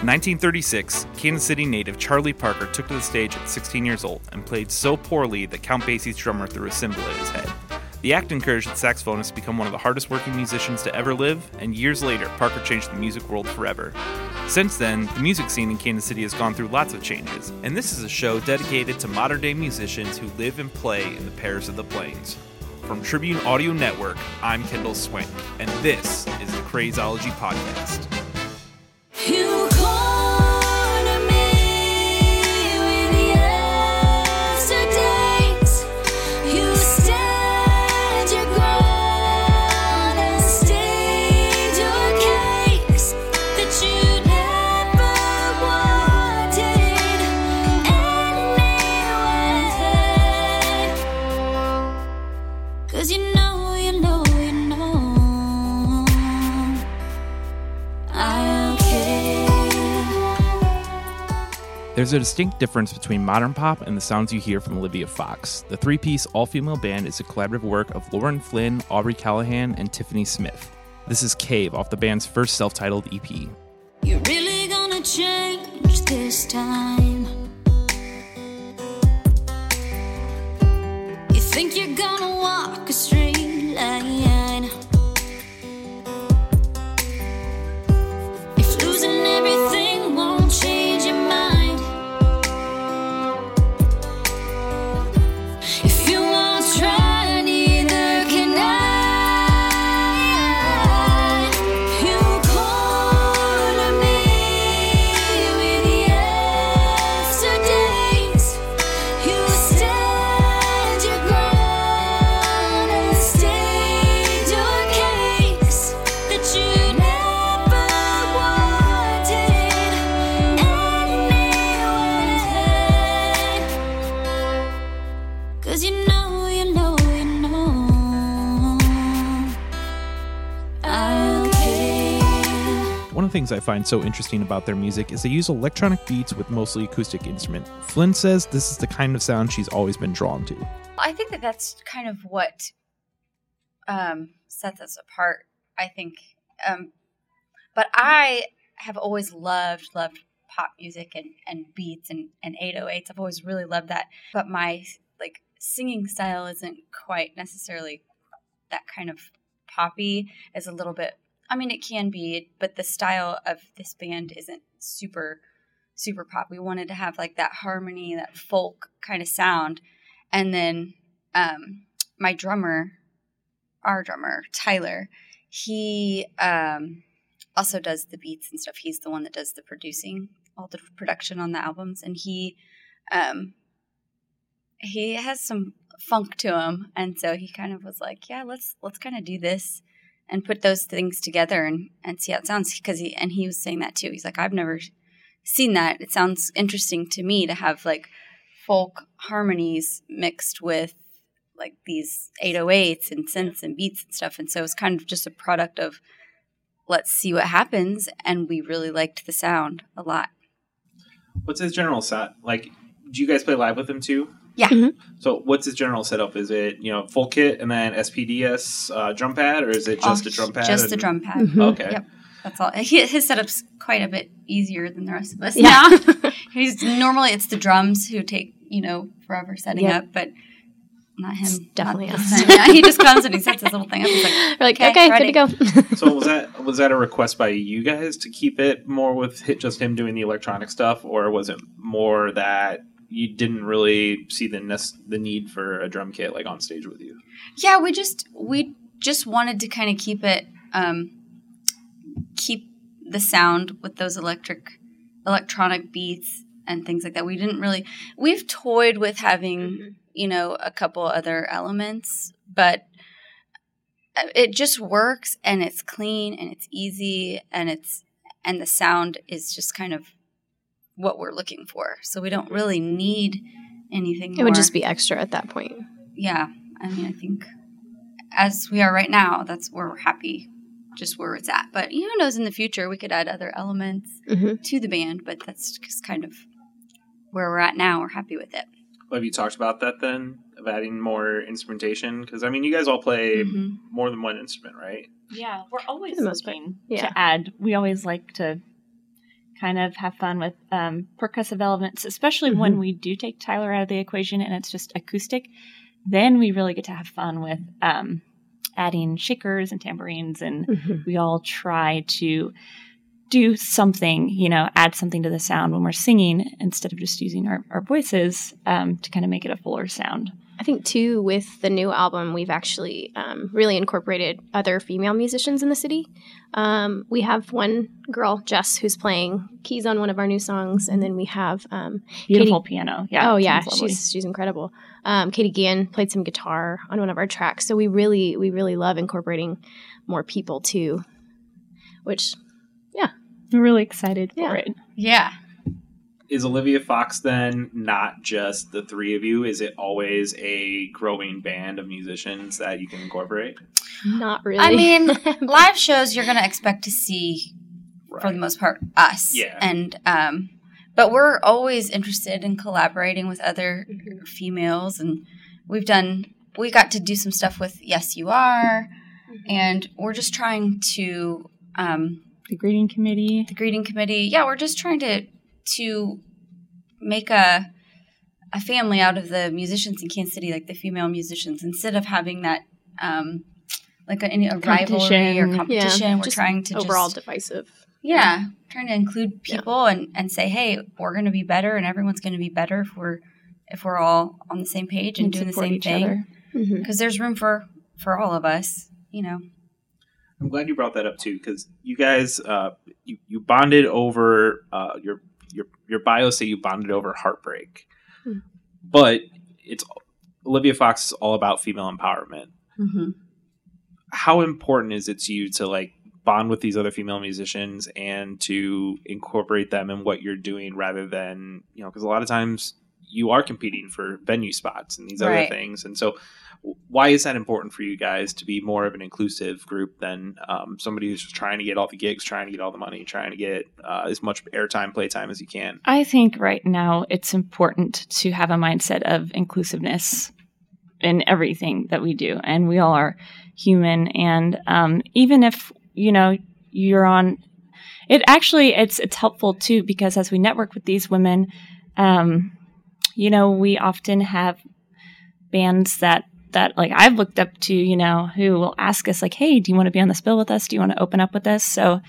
In 1936, Kansas City native Charlie Parker took to the stage at 16 years old and played so poorly that Count Basie's drummer threw a cymbal at his head. The act encouraged the saxophonist to become one of the hardest working musicians to ever live, and years later, Parker changed the music world forever. Since then, the music scene in Kansas City has gone through lots of changes, and this is a show dedicated to modern day musicians who live and play in the Paris of the plains. From Tribune Audio Network, I'm Kendall Swank, and this is the Crazeology Podcast. You corner There's a distinct difference between modern pop and the sounds you hear from Olivia Fox. The three piece all female band is a collaborative work of Lauren Flynn, Aubrey Callahan, and Tiffany Smith. This is Cave off the band's first self titled EP. You're really gonna change this time. You think you're gonna walk a straight I find so interesting about their music is they use electronic beats with mostly acoustic instrument. Flynn says this is the kind of sound she's always been drawn to. I think that that's kind of what um, sets us apart. I think, um, but I have always loved loved pop music and, and beats and, and 808s. I've always really loved that. But my like singing style isn't quite necessarily that kind of poppy. Is a little bit. I mean, it can be, but the style of this band isn't super super pop. We wanted to have like that harmony, that folk kind of sound. And then um, my drummer, our drummer, Tyler, he um, also does the beats and stuff. He's the one that does the producing, all the production on the albums. And he um, he has some funk to him. And so he kind of was like, yeah, let's let's kind of do this and put those things together and, and see how it sounds. Because he and he was saying that too. He's like, I've never seen that. It sounds interesting to me to have like folk harmonies mixed with like these 808s and synths and beats and stuff. And so it's kind of just a product of let's see what happens. And we really liked the sound a lot. What's his general set? Like, do you guys play live with him too? Yeah. So, what's his general setup? Is it you know full kit and then SPDS uh, drum pad, or is it just Oh, a drum pad? Just and- the drum pad. Mhm. Okay. Yep. That's all. He, his setup's quite a bit easier than the rest of us. Yeah. now. He's normally it's the drums who take you know forever setting Yep. up, but not him. It's definitely Not us. Yeah, he just comes and he sets his little thing up. He's like, We're like, Okay, okay, ready. good to go. So was that was that a request by you guys to keep it more with just him doing the electronic stuff, or was it more that you didn't really see the nes- the need for a drum kit like on stage with you? yeah, we just we just wanted to kind of keep it, um, keep the sound with those electric, electronic beats and things like that. We didn't really. We've toyed with having you know a couple other elements, but uh, it just works and it's clean and it's easy and it's and the sound is just kind of what we're looking for. So we don't really need anything. It would just be extra at that point. yeah. I mean, I think as we are right now, that's where we're happy, just where it's at. But who knows in the future we could add other elements hmm to the band, but that's just kind of where we're at now. We're happy with it. Have you talked about that then? Of adding more instrumentation? Because I mean, you guys all play Mhm. more than one instrument, right? Yeah, we're always For the most part, yeah. to add. We always like to kind of have fun with um, percussive elements, especially Mm-hmm. when we do take Tyler out of the equation and it's just acoustic. Then we really get to have fun with um, adding shakers and tambourines, and hmm we all try to do something, you know, add something to the sound when we're singing instead of just using our, our voices um, to kind of make it a fuller sound. I think too with the new album, we've actually um, really incorporated other female musicians in the city. Um, we have one girl, Jess, who's playing keys on one of our new songs, and then we have um, Beautiful piano. Yeah. oh yeah, she's she's incredible. Um, Katie Gian played some guitar on one of our tracks, so we really we really love incorporating more people too. Which yeah. We're really excited Yeah. for it. Yeah. Is Olivia Fox then not just the three of you? Is it always a growing band of musicians that you can incorporate? not really. I mean, live shows you're going to expect to see for the most part us. Yeah. And um but we're always interested in collaborating with other females and we've done we got to do some stuff with Yes You Are and we're just trying to um The greeting committee. the greeting committee. Yeah, we're just trying to to make a a family out of the musicians in Kansas City, like the female musicians, instead of having that um like a, any a rivalry or Competition. competition. we're just trying to overall just divisive. yeah, trying to include Yeah. people and and say, hey, we're going to be better, and everyone's going to be better if we're if we're all on the same page and, doing the same each thing. other. Mhm. Because there's room for for all of us, you know. I'm glad you brought that up too, because you guys, uh, you, you bonded over uh, your your your bios say you bonded over heartbreak, Hmm. but it's Olivia Fox is all about female empowerment. Mm-hmm. How important is it to you to like bond with these other female musicians and to incorporate them in what you're doing, rather than you know, because a lot of times you are competing for venue spots and these other Right. things, and so why is that important for you guys to be more of an inclusive group than um, somebody who's just trying to get all the gigs, trying to get all the money, trying to get uh, as much airtime, playtime as you can? I think right now it's important to have a mindset of inclusiveness in everything that we do. And we all are human. And um, even if, you know, you're on it actually it's it's helpful too because as we network with these women, um, you know, we often have bands that that like I've looked up to, you know, who will ask us like, "Hey, do you want to be on this bill with us? Do you want to open up with us?" So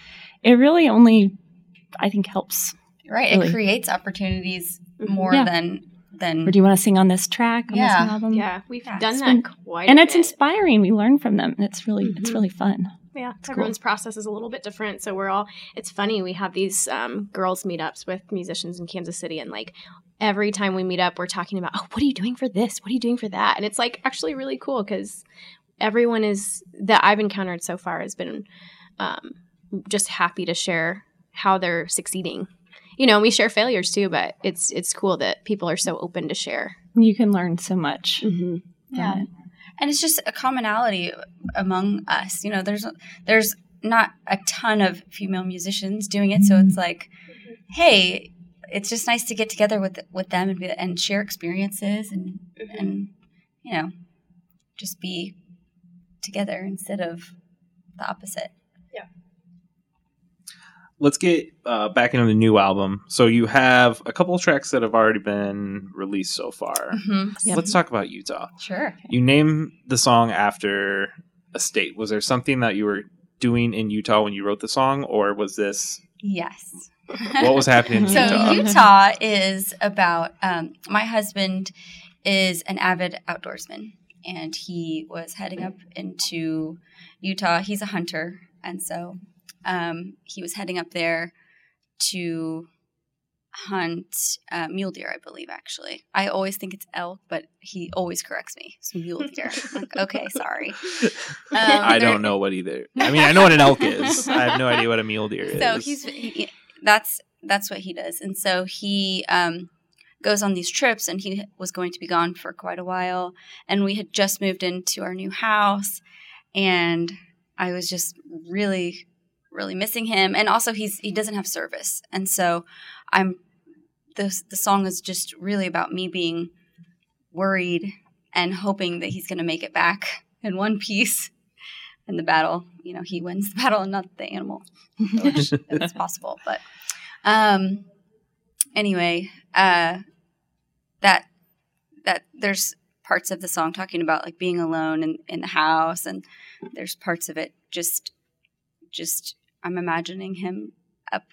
it really only, I think, helps. Right. Really. It creates opportunities more Yeah. than than Or do you want to sing on this track? On Yeah. this album? Yeah, we've Yeah, done it's that been- quite, and a it's bit. inspiring. We learn from them, and it's really it's Mhm. really fun. Yeah, cool. everyone's process is a little bit different. So we're all, it's funny, we have these um, girls meetups with musicians in Kansas City. And like every time we meet up, we're talking about, oh, what are you doing for this? What are you doing for that? And it's like actually really cool because everyone is, that I've encountered so far has been um, just happy to share how they're succeeding. You know, we share failures too, but it's it's cool that people are so open to share. You can learn so much. Mm-hmm. Yeah. it. and it's just a commonality among us. You know, there's there's not a ton of female musicians doing it, so it's like, hey, it's just nice to get together with with them and be, and share experiences and and you know, just be together instead of the opposite. Yeah. Let's get uh, back into the new album. So you have a couple of tracks that have already been released so far. Mm-hmm. Yep. Let's talk about Utah. Sure. You name the song after a state. Was there something that you were doing in Utah when you wrote the song, or was this Yes. What was happening in so Utah? Utah is about um, my husband is an avid outdoorsman and he was heading up into Utah. He's a hunter and so um, he was heading up there to hunt uh, mule deer, I believe. Actually, I always think it's elk, but he always corrects me. It's mule deer. Like, okay, sorry. Um, I don't know what either. I mean, I know what an elk is. I have no idea what a mule deer is. So he's he, that's that's what he does. And so he um, goes on these trips, and he was going to be gone for quite a while. And we had just moved into our new house, and I was just really, really missing him. And also, he's he doesn't have service, and so I'm the the song is just really about me being worried and hoping that he's going to make it back in one piece in the battle. You know, he wins the battle and not the animal, which is possible. But um, anyway, uh, that that there's parts of the song talking about like being alone in, in the house, and there's parts of it just just I'm imagining him up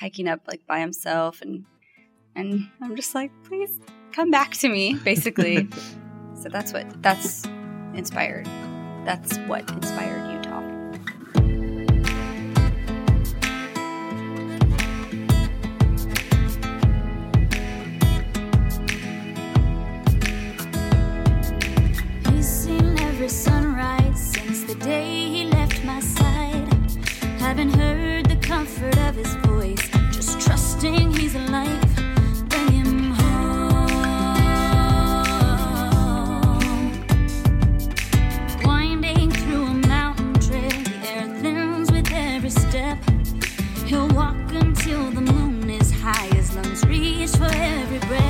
hiking up like by himself and and I'm just like, please come back to me, basically. so that's what that's inspired. That's what inspired Utah. He's seen every sunrise since the day he left my side. Haven't heard the comfort of his voice, every breath.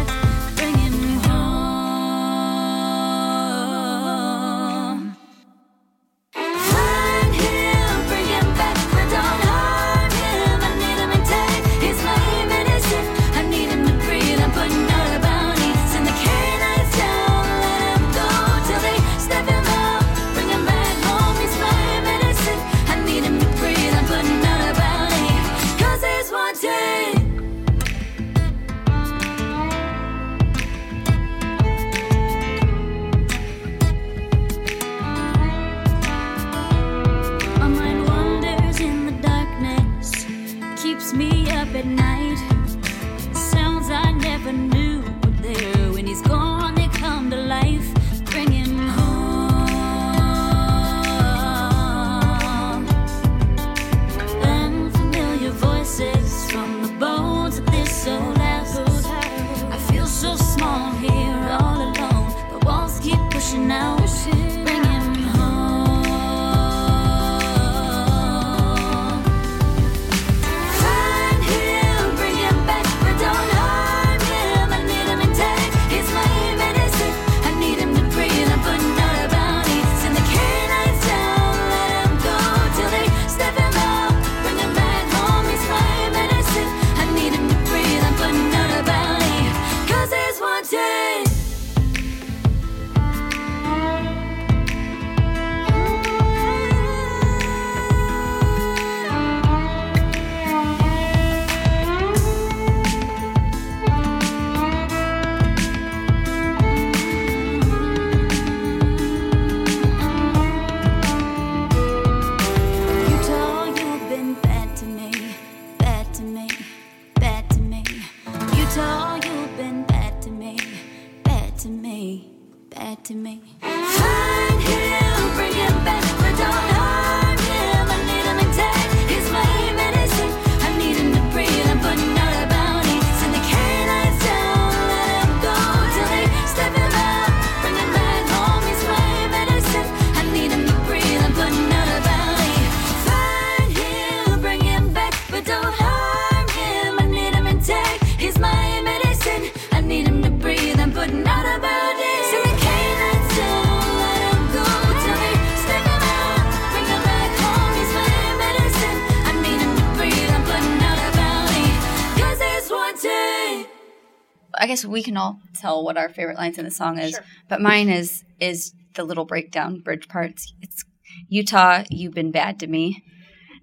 Guess we can all tell what our favorite lines in the song is, but mine is is the little breakdown bridge parts. It's Utah, you've been bad to me.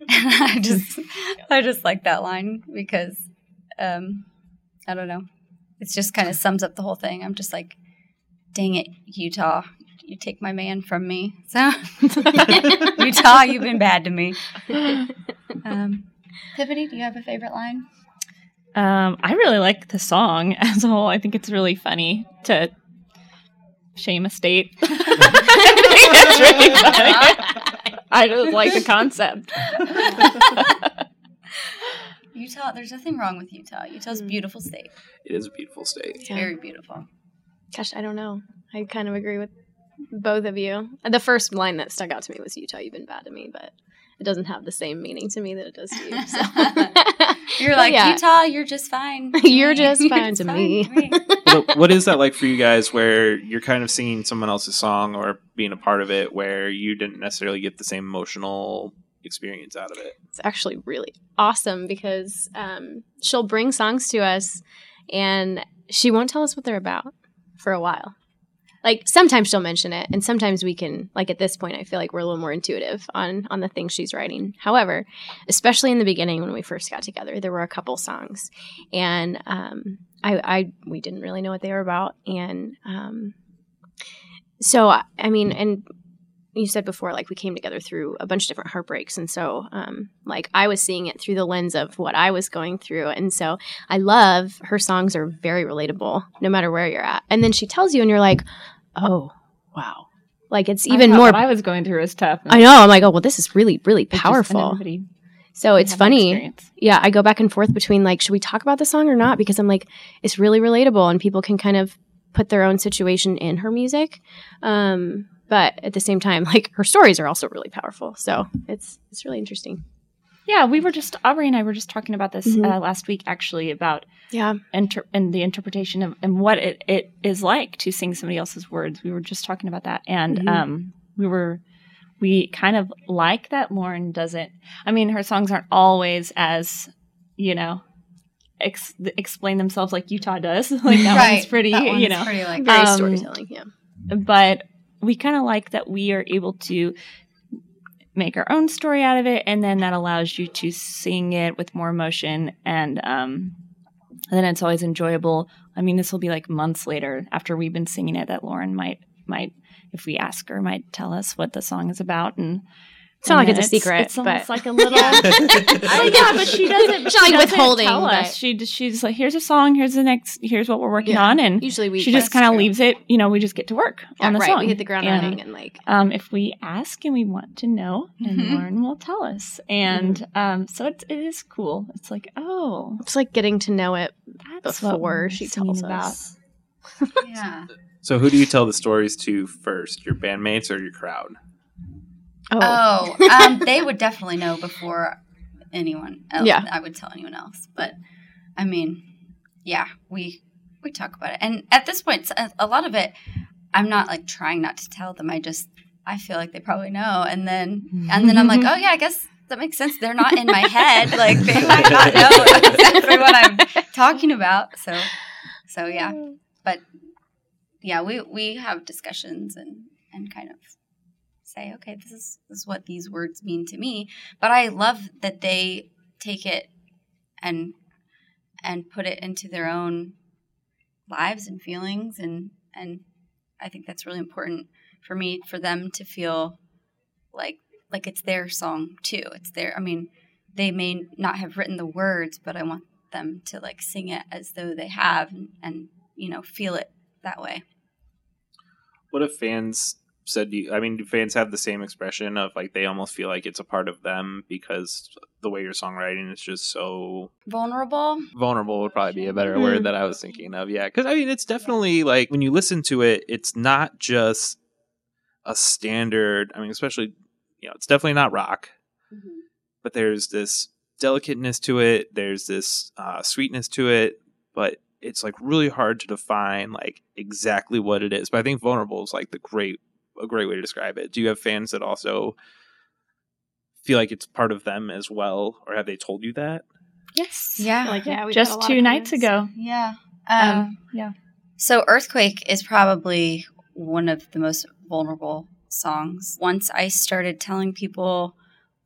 And I just I just like that line because um I don't know. It just kind of sums up the whole thing. I'm just like, dang it, Utah, you take my man from me. So Utah, you've been bad to me. Um, Tiffany, do you have a favorite line? Um, I really like the song as a whole. I think it's really funny to shame a state. I really. I just like the concept. Utah. There's nothing wrong with Utah. Utah's a Mm. beautiful state. It is a beautiful state. It's Yeah. very beautiful. Gosh, I don't know. I kind of agree with both of you. The first line that stuck out to me was Utah, you've been bad to me, but it doesn't have the same meaning to me that it does to you. So. You're like yeah. Utah. You're just fine. You're me. just You're fine to me. What- what is that like for you guys where you're kind of singing someone else's song or being a part of it where you didn't necessarily get the same emotional experience out of it? it's actually really awesome because um, she'll bring songs to us and she won't tell us what they're about for a while. Like sometimes she'll mention it, and sometimes we can like at this point I feel like we're a little more intuitive on on the things she's writing. However, especially in the beginning when we first got together, there were a couple songs, and um, I, I we didn't really know what they were about, and um, so I mean, and you said before like we came together through a bunch of different heartbreaks and so um like i was seeing it through the lens of what i was going through and so i love her songs are very relatable no matter where you're at and then she tells you and you're like oh wow. Like it's even more I was going through was tough. i know. I'm like oh well this is really really powerful. so it's funny. yeah i go back and forth between like should we talk about the song or not? Because i'm like it's really relatable and people can kind of put their own situation in her music. Um but at the same time like her stories are also really powerful. So it's it's really interesting. Yeah, we were just Aubrey and I were just talking about this Mhm. uh, last week, actually, about yeah inter- and the interpretation of and what it, it is like to sing somebody else's words. We were just talking about that, and Mhm. um, we were we kind of like that Lauren doesn't. I mean, her songs aren't always as you know ex- explain themselves like Utah does. like that one's pretty, That one's you know. pretty like very Um, storytelling yeah but we kind of like that we are able to make our own story out of it and then that allows you to sing it with more emotion and um and then it's always enjoyable. I mean this will be like months later after we've been singing it that lauren might might if we ask her might tell us what the song is about. And It's not like and it's a secret, it's almost but- like a little Well, yeah, but she doesn't. It's she not like doesn't withholding, Tell us. She she's like, here's a song. Here's the next. Here's what we're working Yeah. on, and usually we she just kind of leaves it. You know, we just get to work Yeah, on the right song. we hit the ground And, running and like Um, if we ask and we want to know, then Mhm. Lauren will tell us. And Mm-hmm. um, so it, it is cool. It's like, oh, it's like getting to know it that's what before we're she singing tells us yeah. So who do you tell the stories to first? Your bandmates or your crowd? Oh, Oh, um, they would definitely know before anyone. Else. Yeah. I would tell anyone else. But I mean, yeah, we we talk about it, and at this point, a, a lot of it, I'm not like trying not to tell them. I just I feel like they probably know, and then and then I'm like, oh yeah, I guess that makes sense. They're not in my head. Like they might not know exactly what I'm talking about. So so yeah, but yeah, we we have discussions and and kind of say, okay, this is this is what these words mean to me. But I love that they take it and and put it into their own lives and feelings and and I think that's really important for me for them to feel like like it's their song too. It's their I mean, they may not have written the words, but I want them to like sing it as though they have and, and you know, feel it that way. What if fans said you? I mean, do fans have the same expression of like they almost feel like it's a part of them because the way your songwriting is just so Vulnerable. vulnerable would probably be a better word that I was thinking of. Yeah, because I mean, it's definitely like when you listen to it, it's not just a standard. I mean, especially you know, it's definitely not rock, but there's this delicateness to it. There's this uh, sweetness to it, but it's like really hard to define like exactly what it is. But I think vulnerable is like the great a great way to describe it. Do you have fans that also feel like it's part of them as well, or have they told you that? yes Yeah. like yeah, just got a lot two nights ago. Yeah. Um, Um, yeah. So Earthquake is probably one of the most vulnerable songs. Once I started telling people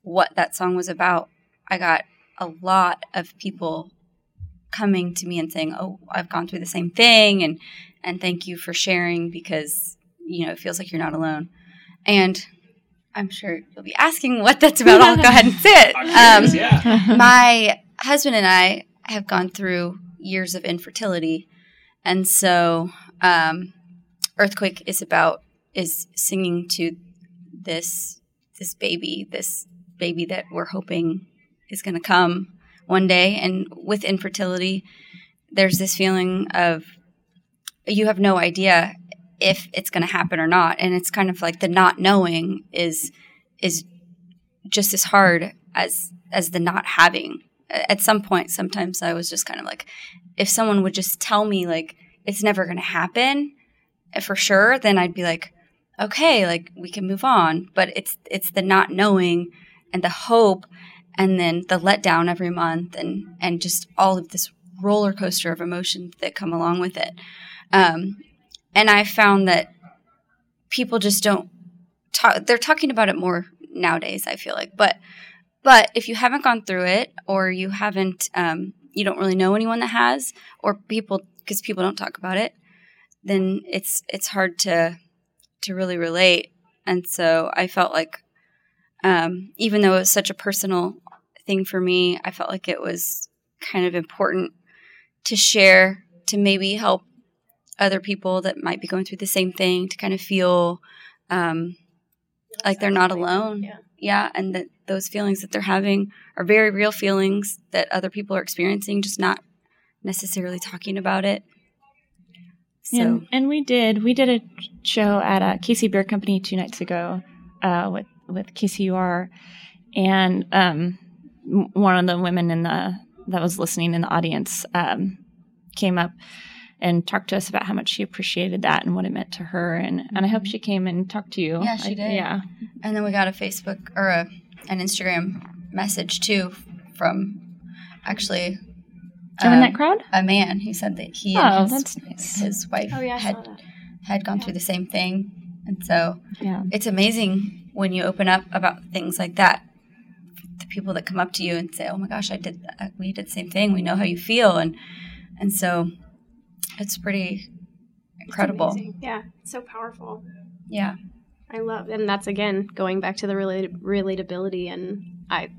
what that song was about, I got a lot of people coming to me and saying, "Oh, I've gone through the same thing and and thank you for sharing because, you know, it feels like you're not alone." And I'm sure you'll be asking what that's about. I'll go ahead and say it. Um, yeah. my husband and I have gone through years of infertility, and so um, Earthquake is about is singing to this this baby, this baby that we're hoping is going to come one day. And with infertility, there's this feeling of you have no idea if it's going to happen or not, and it's kind of like the not knowing is is just as hard as as the not having. At some point, sometimes I was just kind of like, if someone would just tell me like it's never going to happen eh, for sure, then I'd be like, okay, like we can move on. But it's it's the not knowing and the hope and then the letdown every month and and just all of this roller coaster of emotions that come along with it. Um, and I found that people just don't talk. They're talking about it more nowadays. I feel like, but but if you haven't gone through it or you haven't, um, you don't really know anyone that has, or people because people don't talk about it, then it's it's hard to to really relate. And so I felt like, um, even though it was such a personal thing for me, I felt like it was kind of important to share to maybe help other people that might be going through the same thing to kind of feel um, like they're not alone. Yeah. Yeah, and that those feelings that they're having are very real feelings that other people are experiencing, just not necessarily talking about it. So And, and we did. We did a show at a KC Bier Company two nights ago uh, with with KCUR, and um, one of the women in the that was listening in the audience um, came up and talked to us about how much she appreciated that and what it meant to her. And and I hope she came and talked to you. Yeah, she did. Yeah. And then we got a Facebook or a, an Instagram message too from actually Am in um, that crowd? a man who said that he Oh, and his, that's nice. his wife Oh yeah, had had gone through the same thing, and so Yeah. it's amazing when you open up about things like that. The people that come up to you and say, "Oh my gosh, I did that. we did the same thing. We know how you feel," and and so it's pretty incredible. amazing. Yeah, it's so powerful. Yeah, I love, and that's again going back to the relat- relatability, and I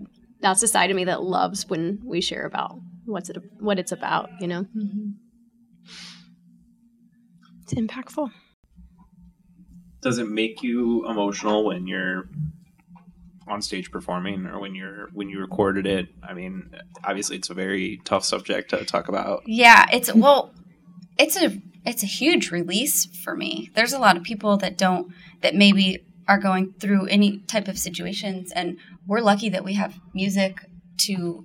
that's the side of me that loves when we share about what's it what it's about. You know, mm-hmm. it's impactful. Does it make you emotional when you're on stage performing or when you're when you recorded it? I mean, obviously it's a very tough subject to talk about. yeah. It's well, it's a it's a huge release for me. There's a lot of people that don't that maybe are going through any type of situations, and we're lucky that we have music to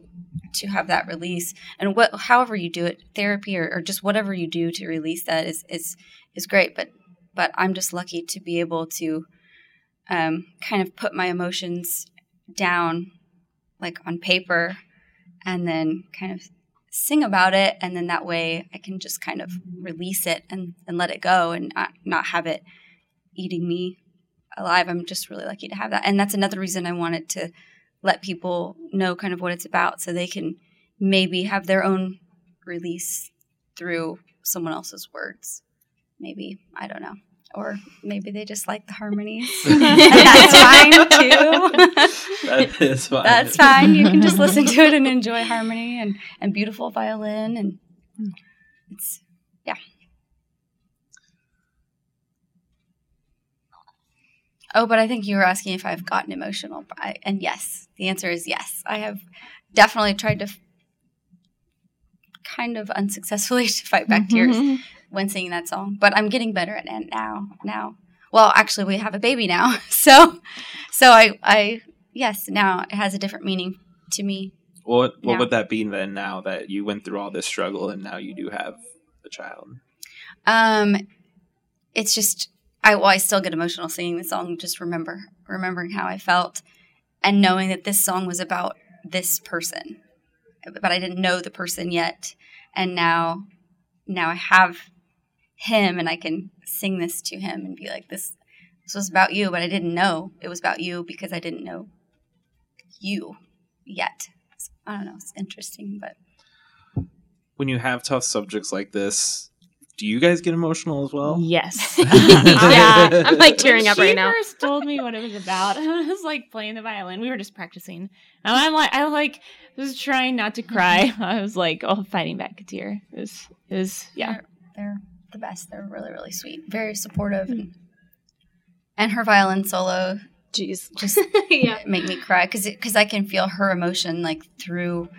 to have that release. And what, however you do it, therapy or, or just whatever you do to release that is is is great. But but I'm just lucky to be able to um, kind of put my emotions down, like on paper, and then kind of sing about it and then that way i can just kind of release it and, and let it go and not, not have it eating me alive. I'm just really lucky to have that. And that's another reason i wanted to let people know kind of what it's about so they can maybe have their own release through someone else's words. Maybe. I don't know or maybe they just like the harmonies and that's fine too That is fine. that's fine. You can just listen to it and enjoy harmony and, and beautiful violin and it's yeah. Oh, but I think you were asking if I've gotten emotional, I, and yes, the answer is yes. I have definitely tried to f- kind of unsuccessfully to fight back tears Mhm. when singing that song, but I'm getting better at it now. Now, well, actually, we have a baby now, so so I I yes now it has a different meaning to me. What what Yeah. would that be then? Now that you went through all this struggle and now you do have a child. Um, it's just I well I still get emotional singing the song. Just remember remembering how I felt and knowing that this song was about this person, but I didn't know the person yet, and now now I have him and I can sing this to him and be like this this was about you, but I didn't know it was about you because I didn't know you yet. I don't know. It's interesting, but When you have tough subjects like this, do you guys get emotional as well? Yes. yeah, I'm like tearing up she right now. She first told me what it was about. I was like playing the violin. We were just practicing, and I'm like, I like was trying not to cry. I was like, oh, fighting back a tear. It was, it was, yeah. they're, they're the best. They're really, really sweet, very supportive, and, and her violin solo Jeez, just yeah, make me cry because because I can feel her emotion like through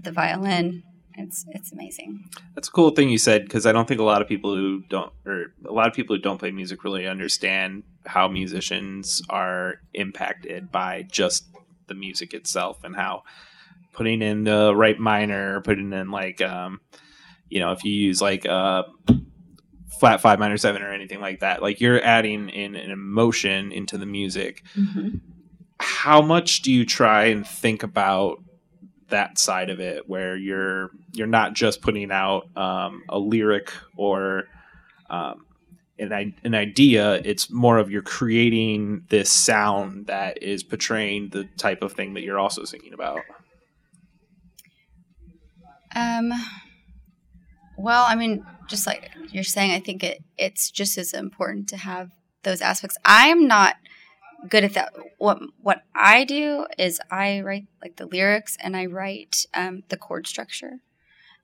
the violin. It's it's amazing. That's a cool thing you said because I don't think a lot of people who don't, or a lot of people who don't play music, really understand how musicians are impacted by just the music itself and how putting in the right minor, putting in like, um, you know, if you use like a flat five minor seven or anything like that, like you're adding in an emotion into the music. How much do you try and think about that side of it where you're you're not just putting out um, a lyric or um, an, an idea it's more of you're creating this sound that is portraying the type of thing that you're also singing about? Um, well, I mean, just like you're saying, I think it it's just as important to have those aspects. I'm not good at that. What what I do is I write like the lyrics and I write um, the chord structure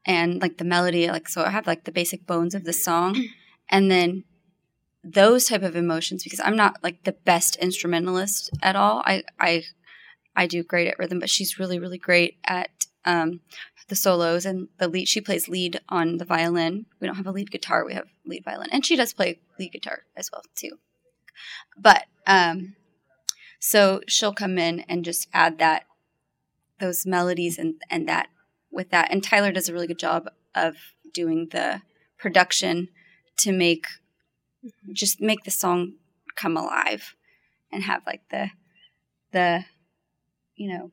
and like the melody. Like so, I have like the basic bones of the song, and then those type of emotions because I'm not like the best instrumentalist at all. I I I do great at rhythm, but she's really really great at um, the solos and the lead. She plays lead on the violin. We don't have a lead guitar. We have lead violin, and she does play lead guitar as well too. But um, so she'll come in and just add that those melodies and and that with that. And Tyler does a really good job of doing the production to make just make the song come alive and have like the the you know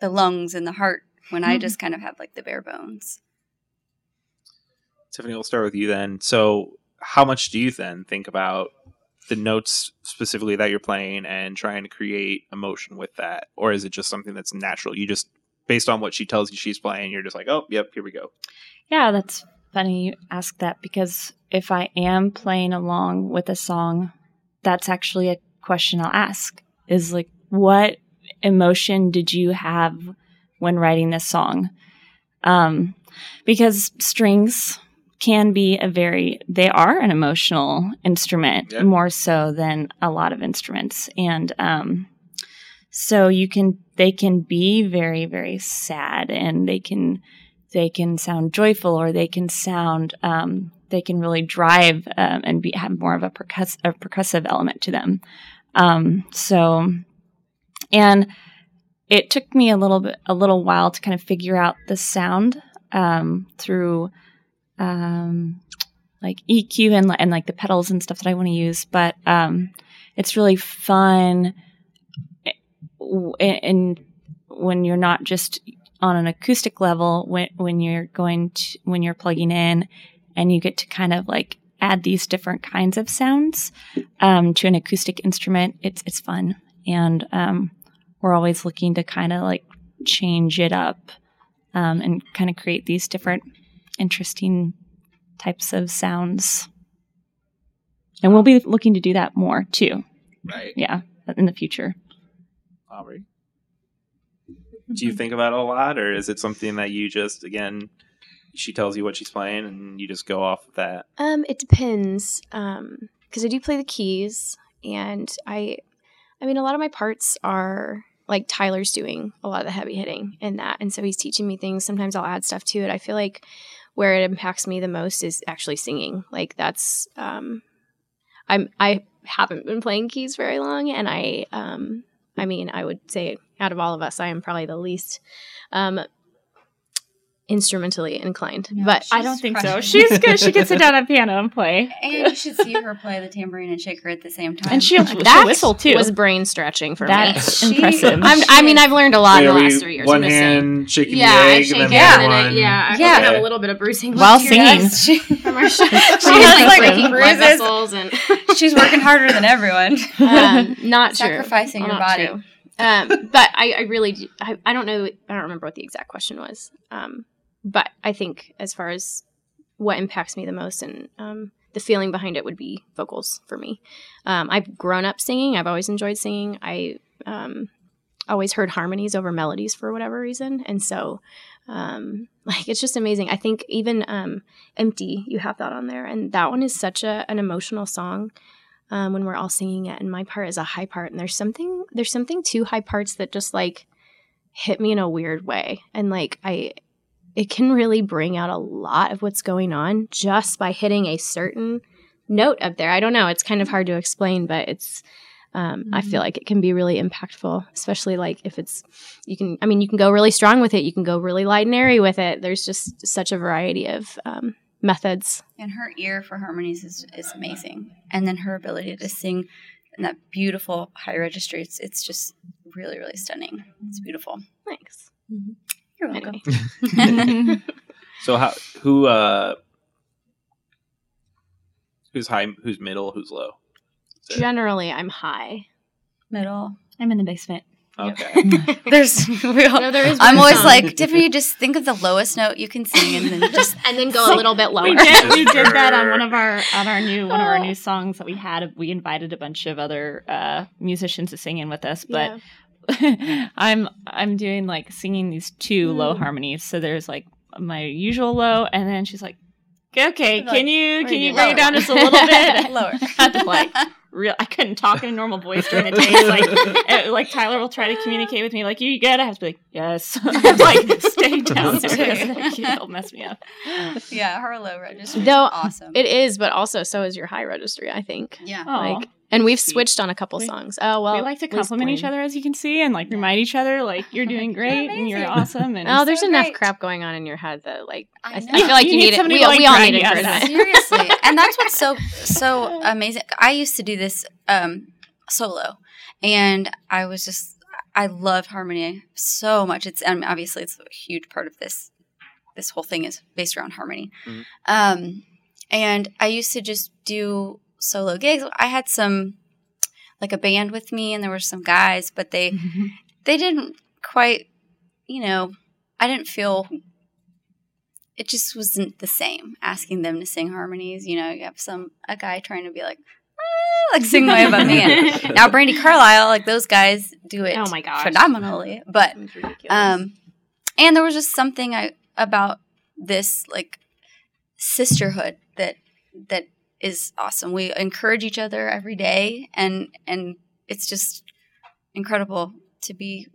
the lungs and the heart when I just mm-hmm. kind of have like the bare bones. tiffany we'll start with you then. So how much do you then think about the notes specifically that you're playing and trying to create emotion with that? Or is it just something that's natural? You just based on what she tells you she's playing you're just like oh yep here we go. Yeah, that's funny you ask that because if I am playing along with a song, that's actually a question I'll ask is like, what emotion did you have when writing this song? Um, because strings can be a very, they are an emotional instrument Yeah. more so than a lot of instruments. And, um, so you can, they can be very, very sad and they can, they can sound joyful or they can sound um, they can really drive um, and be, have more of a, percuss- a percussive element to them um, so and it took me a little bit a little while to kind of figure out the sound um, through um, like EQ and, and like the pedals and stuff that I want to use. But um, it's really fun eh, and when you're not just on an acoustic level when when you're going to when you're plugging in and you get to kind of like add these different kinds of sounds um, to an acoustic instrument it's it's fun. And um, we're always looking to kind of like change it up um, and kind of create these different interesting types of sounds. And we'll be looking to do that more too. Right. Yeah in the future. Aubrey? Do you think about it a lot or is it something that you just again she tells you what she's playing and you just go off of that? Um, it depends. Um, because I do play the keys, and I, I mean, a lot of my parts are like Tyler's doing a lot of the heavy hitting in that, and so he's teaching me things. Sometimes I'll add stuff to it. I feel like where it impacts me the most is actually singing. Like that's, um, I'm I haven't been playing keys very long, and I, um, I mean, I would say out of all of us, I am probably the least, um. Instrumentally inclined, but I don't think so. She's good. She can sit down at piano and play. And you should see her play the tambourine and shaker at the same time. And she'll, she'll that whistle too. was brain stretching for me. That's She- impressive. I'm, I mean, I've learned a lot Wait, in the last three years. one I'm hand shaking Yeah, the I egg shake and then and the other one yeah, I Yeah. have a little bit of bruising While singing. guys. From our- She's like like, breaking blood vessels and She's working harder than everyone. um, not true. Sacrificing Well, your not body. Um, but I, I really, do, I, I don't know. I don't remember what the exact question was. Um, but I think as far as what impacts me the most and um, the feeling behind it would be vocals for me. Um, I've grown up singing. I've always enjoyed singing. I um, always heard harmonies over melodies for whatever reason, and so um, like it's just amazing. I think even um, "Empty," you have that on there, and that one is such a an emotional song um, when we're all singing it. And my part is a high part, and there's something there's something to high parts that just like hit me in a weird way, and like I it can really bring out a lot of what's going on just by hitting a certain note up there. I don't know. It's kind of hard to explain, but it's um, I feel like it can be really impactful, especially like if it's you can. I mean, you can go really strong with it. You can go really light and airy with it. There's just such a variety of um, methods. And her ear for harmonies is, is amazing. And then her ability to sing in that beautiful high register. It's it's just really, really stunning. It's beautiful. Thanks. You're welcome. Anyway. So how who uh who's high, who's middle, who's low? Generally, I'm high. Middle. I'm in the basement. Okay. There's real. No, there is I'm always song. like, Tiffany, just think of the lowest note you can sing and then just and then go a little bit lower. We did, we did that on one of our on our new one of our new songs that we had. We invited a bunch of other uh, musicians to sing in with us, but I'm I'm doing like singing these two low harmonies. So there's like my usual low, and then she's like, "Okay, Like, can you can you gonna bring it down just a little bit?" lower. I had to like real. I couldn't talk in a normal voice during the day. Like uh, like Tyler will try to communicate with me, like you good. I have to be like, yes, like stay down there. Like, It'll mess me up. yeah, her low registry is Though awesome. It is, but also so is your high registry. I think. yeah. Like, and we've sweet. switched on a couple We- songs. Oh well, we like to compliment each other, as you can see, and like remind each other, like you're doing great and you're awesome. And Oh, there's so enough great. crap going on in your head that like I I, I feel like You you, need need it. somebody We, like, we all need you out encouragement. Seriously. and that's what's so so amazing. I used to do this um solo and I was just I love harmony so much. It's and obviously it's a huge part of this this whole thing is based around harmony. Mhm. Um and I used to just do solo gigs. I had some like a band with me and there were some guys, but they they didn't quite, you know, I didn't feel it just wasn't the same asking them to sing harmonies. You know, you have some a guy trying to be like, ah, like sing way above me. And now Brandi Carlile, like those guys do it Oh my gosh. phenomenally. But um, and there was just something I about this like sisterhood that that is awesome. We encourage each other every day, and and it's just incredible to be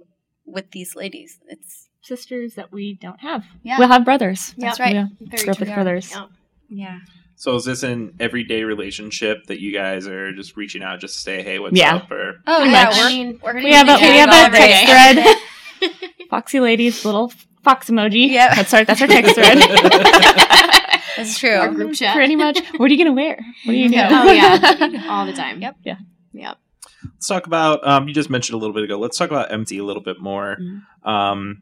with these ladies. It's sisters that we don't have. Yeah. We'll have brothers. That's right. Yeah. Very Grow up true. with brothers. Yeah. yeah. So is this an everyday relationship that you guys are just reaching out just to say, hey, what's Yeah. up? Or Oh yeah, much. we're, I mean, we're We have a we have a text thread. Foxy ladies, little fox emoji. Yeah, That's our that's our text thread. That's true. Our group chat. Pretty much. What are you gonna wear? What are you Yeah. gonna? Oh yeah, all the time. Yep. Yeah. Yep. Let's talk about. Um, you just mentioned a little bit ago. Let's talk about "Empty" a little bit more. Um,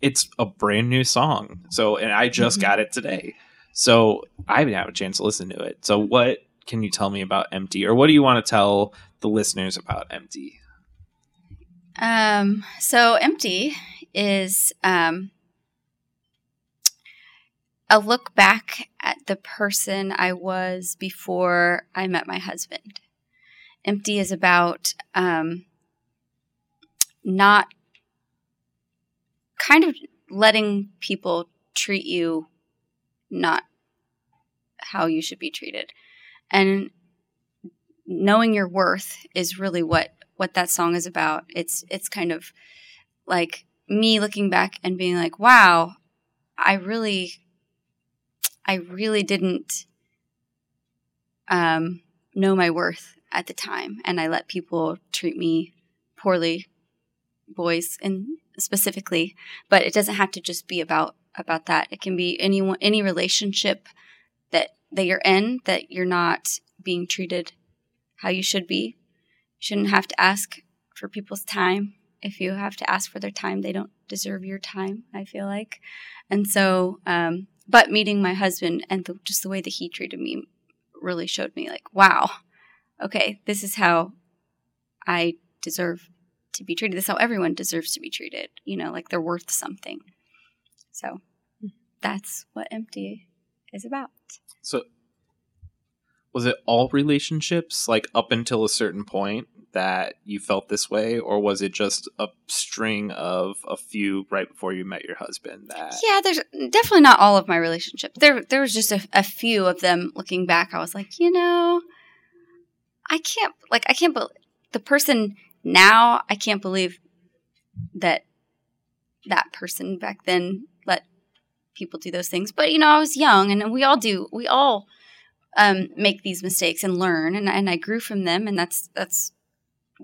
it's a brand new song, so and I just got it today, so I haven't had a chance to listen to it. So, what can you tell me about "Empty," or what do you want to tell the listeners about "Empty"? Um, so empty is um, a look back at the person I was before I met my husband. Empty is about um, not kind of letting people treat you not how you should be treated. And knowing your worth is really what what that song is about. It's it's kind of like me looking back and being like, "Wow, I really I really didn't um know my worth at the time and I let people treat me poorly, boys and specifically, but it doesn't have to just be about about that. It can be any any relationship that that you're in that you're not being treated how you should be. You shouldn't have to ask for people's time. If you have to ask for their time, they don't deserve your time, I feel like. And so, um, but meeting my husband and the, just the way that he treated me really showed me, like, wow, okay, this is how I deserve to be treated. This is how everyone deserves to be treated, you know, like they're worth something. So that's what empty is about. So, was it all relationships, like up until a certain point, that you felt this way, or was it just a string of a few right before you met your husband? That Yeah, there's definitely not all of my relationships. There, there was just a, a few of them. Looking back, I was like, you know, I can't like I can't believe the person now. I can't believe that that person back then let people do those things. But you know, I was young, and we all do. We all um, make these mistakes and learn, and and I grew from them, and that's that's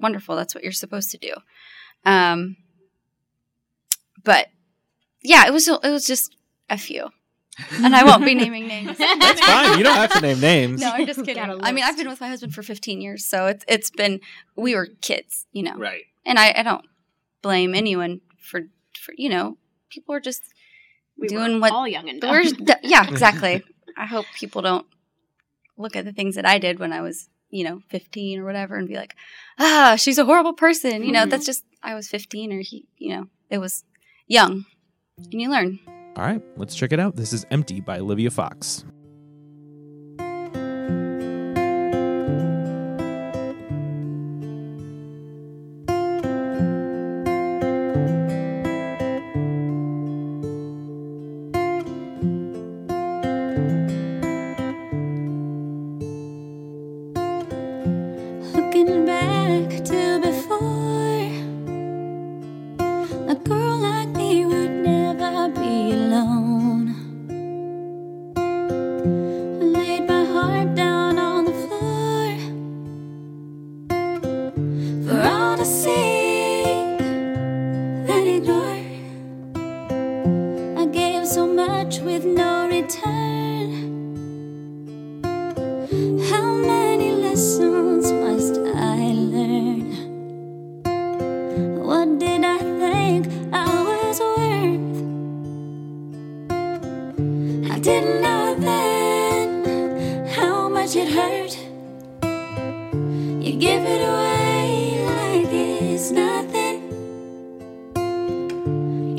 wonderful. That's what you're supposed to do. Um, but yeah, it was it was just a few, and I won't be naming names. That's fine. You don't have to name names. No, I'm just kidding. Got a I mean, I've been with my husband for 15 years, so it's it's been we were kids, you know, Right. and I, I don't blame anyone for for you know people are just We doing were what all young and dumb. yeah exactly. I hope people don't look at the things that I did when I was you know 15 or whatever and be like ah she's a horrible person. You know Mhm. that's just I was 15 or he you know it was young and you learn. All right, let's check it out. This is Empty by Olivia Fox.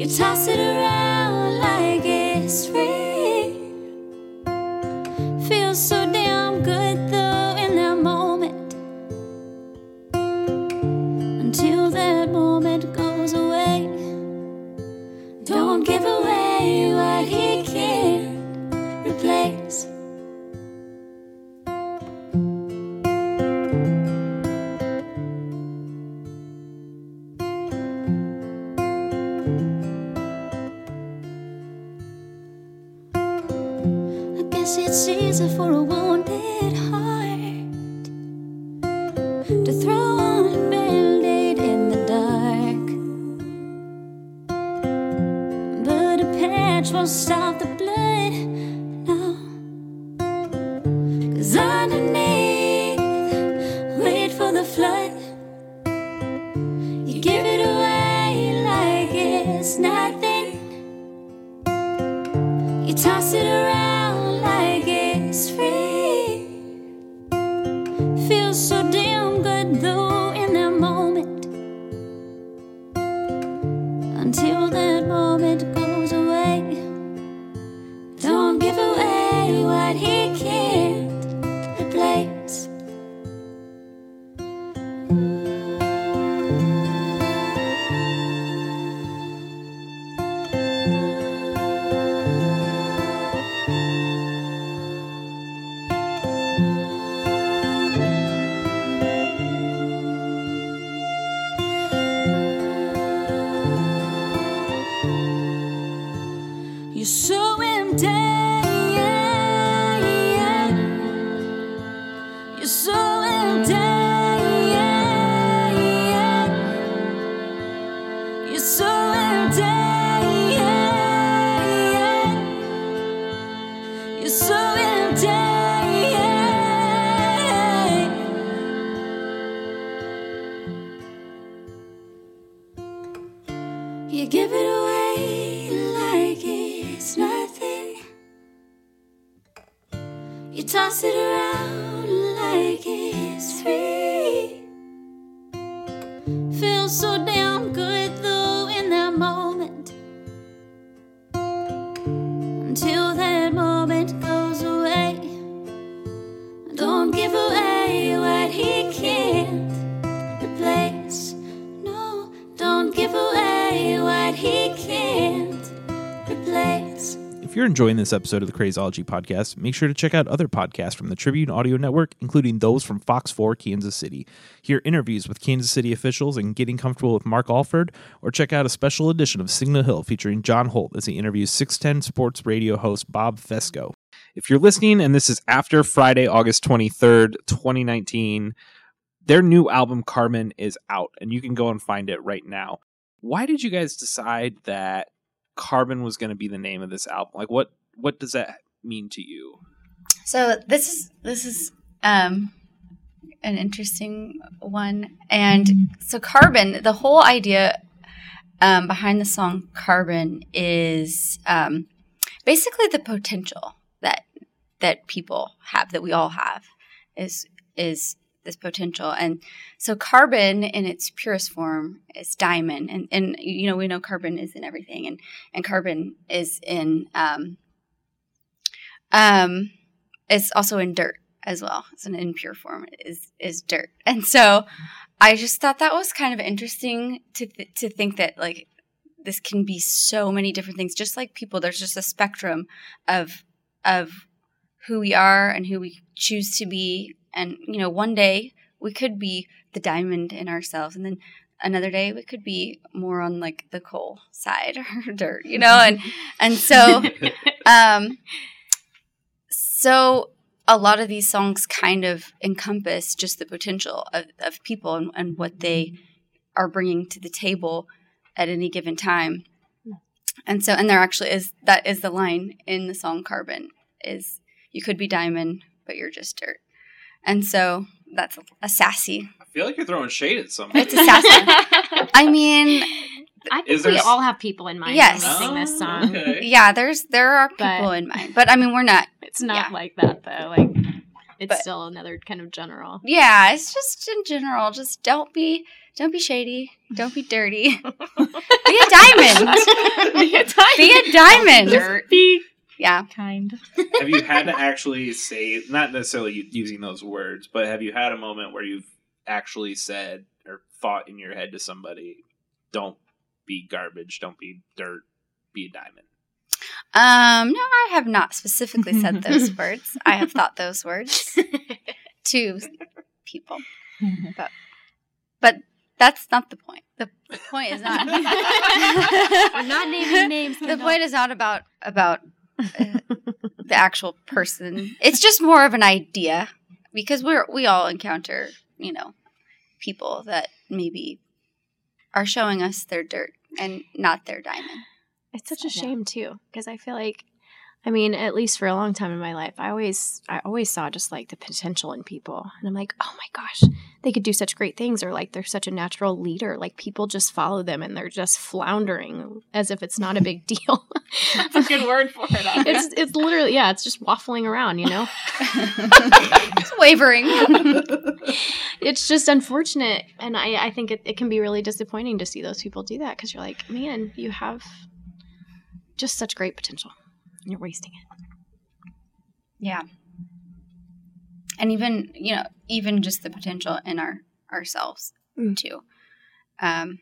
Toss it around You give it away like it's nothing. You toss it around like enjoying this episode of the Crazeology podcast, make sure to check out other podcasts from the Tribune Audio Network, including those from Fox 4 Kansas City. Hear interviews with Kansas City officials and getting comfortable with Mark Alford, or check out a special edition of Signal Hill featuring John Holt as he interviews 610 Sports Radio host Bob Fescoe. If you're listening and this is after Friday, August 23rd, 2019, their new album Carbon is out and you can go and find it right now. Why did you guys decide that Carbon was going to be the name of this album? Like what what does that mean to you? So this is this is um an interesting one. And so carbon, the whole idea um, behind the song Carbon is um, basically the potential that that people have, that we all have, is is this potential. And so carbon in its purest form is diamond. And and you know, we know carbon is in everything and, and carbon is in um um it's also in dirt as well. It's an impure form is is dirt. And so I just thought that was kind of interesting to th- to think that like this can be so many different things just like people there's just a spectrum of of who we are and who we choose to be and you know one day we could be the diamond in ourselves and then another day we could be more on like the coal side or dirt you know and and so um so a lot of these songs kind of encompass just the potential of, of people and, and what they are bringing to the table at any given time. And so and there actually is that is the line in the song carbon is you could be diamond but you're just dirt and so that's a, a sassy I feel like you're throwing shade at somebody. it's a sassy i mean I think we s- all have people in mind Yes. when we sing this Oh, song. okay. yeah there's there are people But- in mind but i mean we're not It's not Yeah. like that though. Like it's But- still another kind of general. yeah it's just in general just don't be don't be shady don't be dirty be a diamond Be a diamond. be a diamond Dirt. Be yeah kind. have you had to actually say, not necessarily using those words, but have you had a moment where you've actually said or thought in your head to somebody, "Don't be garbage, don't be dirt, be a diamond." Um, no, I have not specifically said those words. I have thought those words to people, but but that's not the point. The, the point is not. We're not naming names. the Kendall. point is not about about uh, the actual person. It's just more of an idea because we're we all encounter you know people that maybe are showing us their dirt and not their diamond. It's such a Yeah. shame too, because I feel like, I mean, at least for a long time in my life, I always, I always saw just like the potential in people, and I'm like, oh my gosh, they could do such great things, or like they're such a natural leader. Like people just follow them, and they're just floundering as if it's not a big deal. That's a good word for it. Aria. it's it's literally yeah, it's just waffling around, you know. It's wavering. it's just unfortunate, and I I think it, it can be really disappointing to see those people do that because you're like, man, you have just such great potential, and you're wasting it. Yeah. And even, you know, even just the potential in our ourselves Mm. too. Um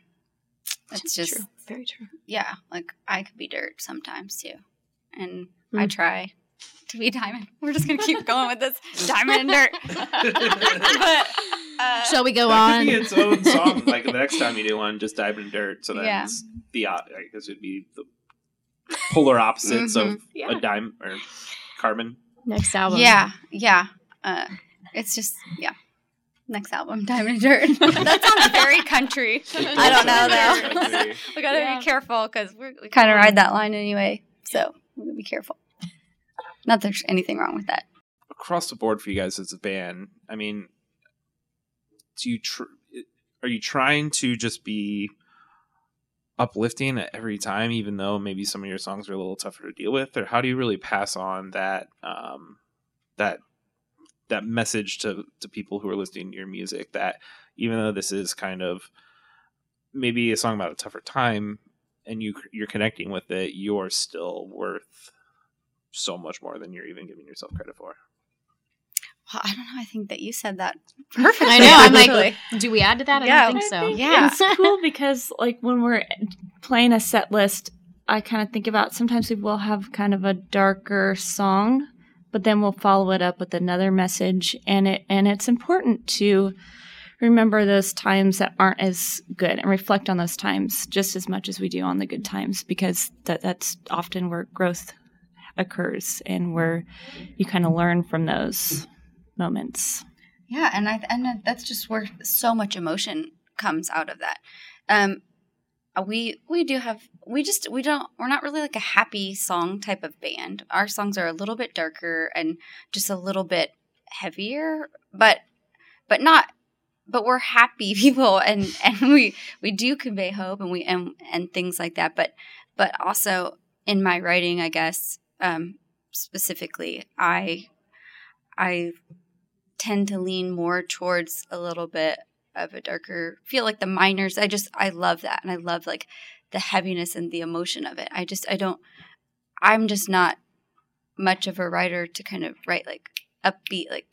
it's just true. very true. yeah, like I could be dirt sometimes too. And I Mm. try to be diamond. We're just gonna keep going with this diamond and dirt. but uh, Shall we go that on? could be its own song. Like the next time you do one, just dive in dirt. So Yeah. that's the op- I guess it'd be the polar opposites of Mm-hmm. Yeah. a dime or carbon. Next album. yeah, yeah. Uh, it's just yeah. Next album, Diamond and Dirt. that sounds very country. I don't know though. we gotta Yeah. be careful because we kind of ride that line anyway. So we gotta be careful. Not that there's anything wrong with that. Across the board for you guys as a band, I mean, do you tr- are you trying to just be uplifting every time, even though maybe some of your songs are a little tougher to deal with, or how do you really pass on that um, that that message to to people who are listening to your music that even though this is kind of maybe a song about a tougher time and you you're connecting with it, you're still worth so much more than you're even giving yourself credit for. Well, I don't know. I think that you said that perfectly. I know. I'm like, do we add to that? I Yeah. don't think so. Yeah. It's cool because like when we're playing a set list I kind of think about sometimes we will have kind of a darker song, but then we'll follow it up with another message, and it and it's important to remember those times that aren't as good and reflect on those times just as much as we do on the good times because that that's often where growth occurs and where you kind of learn from those moments. Yeah, and I and that's just where so much emotion comes out of that. Um, we we do have we just we don't we're not really like a happy song type of band. Our songs are a little bit darker and just a little bit heavier, but but not but we're happy people and and we we do convey hope and we and and things like that. But but also in my writing, I guess um, specifically, I I tend to lean more towards a little bit of a darker feel like the minors i just i love that and i love like the heaviness and the emotion of it. I just i don't i'm just not much of a writer to kind of write like upbeat like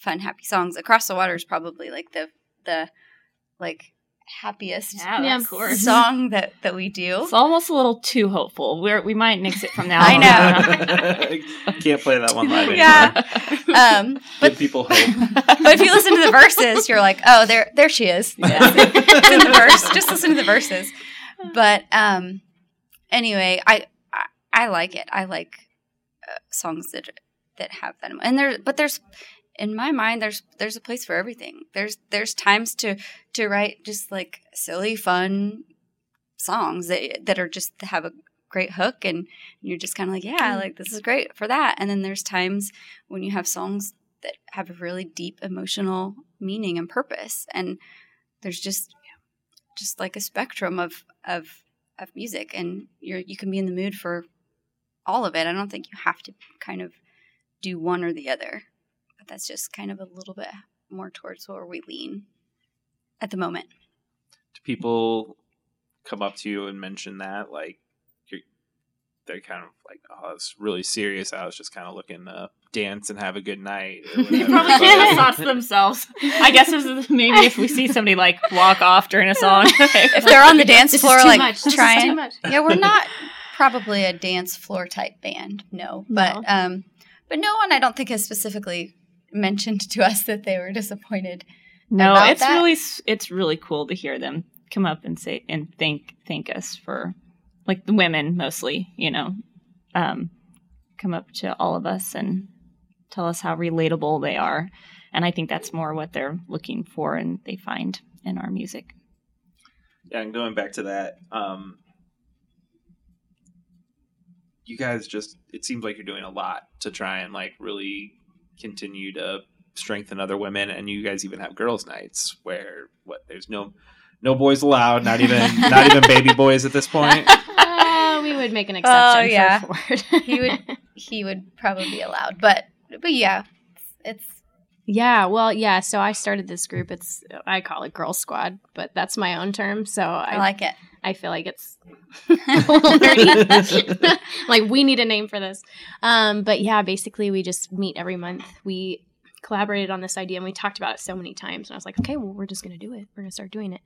fun happy songs. Across the water is probably like the the like happiest Yeah, Yeah, of course. song that that we do It's almost a little too hopeful. We're, we might nix it from now I know. Can't play that one live anymore. yeah um but Give people hope. but if you listen to the verses, you're like, oh, there, there she is. it's in the verse. Just listen to the verses. But um, anyway, I, I I like it. I like uh, songs that that have that. And there, but there's in my mind, there's there's a place for everything. There's there's times to to write just like silly, fun songs that that are just to have a great hook and you're just kind of like yeah mm-hmm. like this is great for that. And then there's times when you have songs that have a really deep emotional meaning and purpose and there's just just like a spectrum of of of music and you're you can be in the mood for all of it. I don't think you have to kind of do one or the other but that's just kind of a little bit more towards where we lean at the moment Do people come up to you and mention that? Like, you're, they're kind of like, oh, it's really serious. I was just kind of looking to dance and have a good night. or They probably can't sauce themselves. I guess this is maybe if we see somebody like walk off during a song. if they're on the dance This floor is too like much. This is trying too much. yeah we're not probably a dance floor type band no but No. um but no one i don't think has specifically mentioned to us that they were disappointed no, about it's that? really it's really cool to hear them come up and say and thank thank us for like the women mostly, you know, um, come up to all of us and tell us how relatable they are, and I think that's more what they're looking for and they find in our music. Yeah, and going back to that, um, you guys just it seems like you're doing a lot to try and like really continue to strengthen other women and you guys even have girls nights where what there's no no boys allowed, not even not even baby boys at this point. Uh, we would make an exception Oh, yeah. for Ford. he would he would probably be allowed but but yeah it's Yeah, well, yeah. So I started this group. It's I call it Girl Squad, but that's my own term. So i I like it I feel like it's a little nerdy. like we need a name for this. Um, but yeah, basically we just meet every month. We collaborated on this idea and we talked about it so many times. And I was like, okay, well, we're just gonna do it. We're gonna start doing it.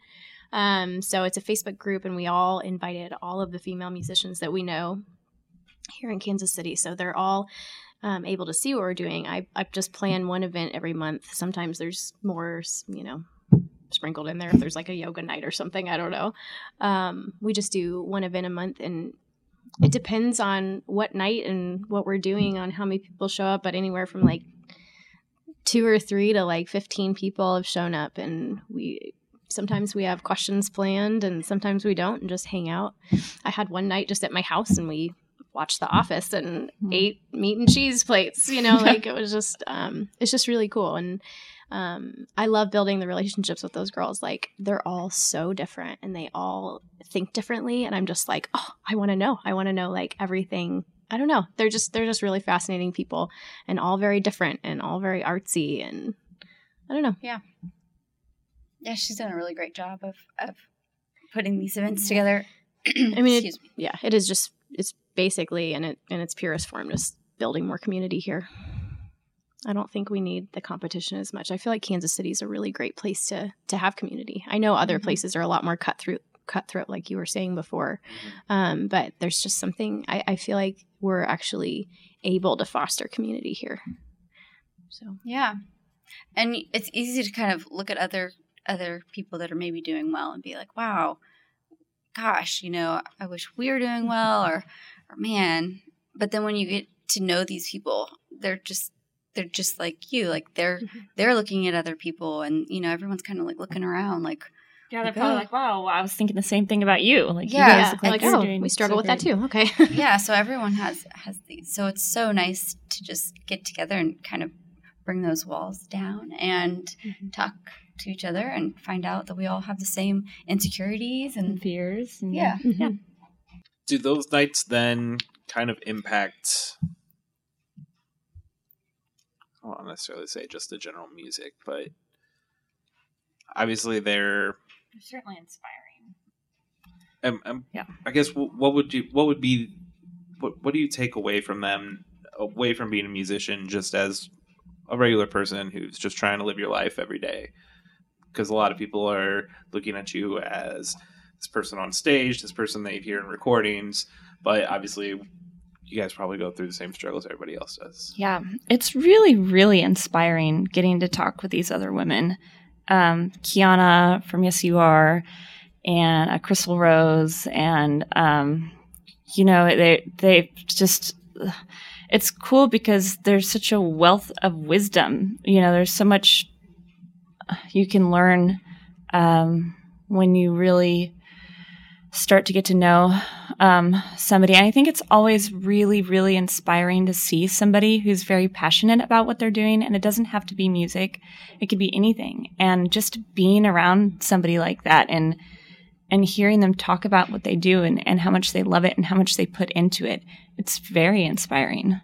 Um, so it's a Facebook group, and we all invited all of the female musicians that we know here in Kansas City. So they're all um, able to see what we're doing. I I just plan one event every month. Sometimes there's more, you know, sprinkled in there if there's like a yoga night or something. I don't know. Um, we just do one event a month, and it depends on what night and what we're doing on how many people show up. But anywhere from like two or three to like fifteen people have shown up, and we sometimes we have questions planned, and sometimes we don't, and just hang out. I had one night just at my house, and we watched The Office and ate meat and cheese plates. You know, like it was just um, it's just really cool and um, I love building the relationships with those girls. Like they're all so different and they all think differently. And I'm just like, oh, I want to know. I want to know like everything. I don't know. They're just they're just really fascinating people and all very different and all very artsy and I don't know. yeah Yeah, she's done a really great job of of putting these events together I mean, it- me Yeah, it is just it's basically in it in its purest form just building more community here. I don't think we need the competition as much. I feel like Kansas City is a really great place to to have community. I know other Mhm. places are a lot more cutthroat cutthroat, like you were saying before. Mm-hmm. Um, but there's just something I, I feel like we're actually able to foster community here. So Yeah. And it's easy to kind of look at other other people that are maybe doing well and be like, "Wow, gosh, you know, I wish we were doing well or or man." But then when you get to know these people, they're just they're just like you. Like they're Mhm. they're looking at other people and you know, everyone's kind of like looking around like, Yeah, they're Like, probably oh. like, "Wow, I was thinking the same thing about you." Like, you Yeah, guys yeah, look like, like oh, doing we struggle so with that too. Okay. yeah, so everyone has has these. So it's so nice to just get together and kind of bring those walls down and Mhm. talk to each other and find out that we all have the same insecurities and and fears. And, Yeah. Mhm. Do those nights then kind of impact? I don't necessarily say just the general music, but obviously they're. They're certainly inspiring. Um, um, Yeah. I guess what would you what would be what what do you take away from them away from being a musician just as a regular person who's just trying to live your life every day? Because a lot of people are looking at you as this person on stage, this person they hear in recordings, but obviously you guys probably go through the same struggles everybody else does. Yeah, it's really, really inspiring getting to talk with these other women. Um, Kiana from Yes You Are, and uh, Crystal Rose, and um, you know they they just it's cool because there's such a wealth of wisdom. You know, there's so much you can learn um, when you really start to get to know um, somebody. And I think it's always really, really inspiring to see somebody who's very passionate about what they're doing. And it doesn't have to be music; it could be anything. And just being around somebody like that and and hearing them talk about what they do and, and how much they love it and how much they put into it, it's very inspiring.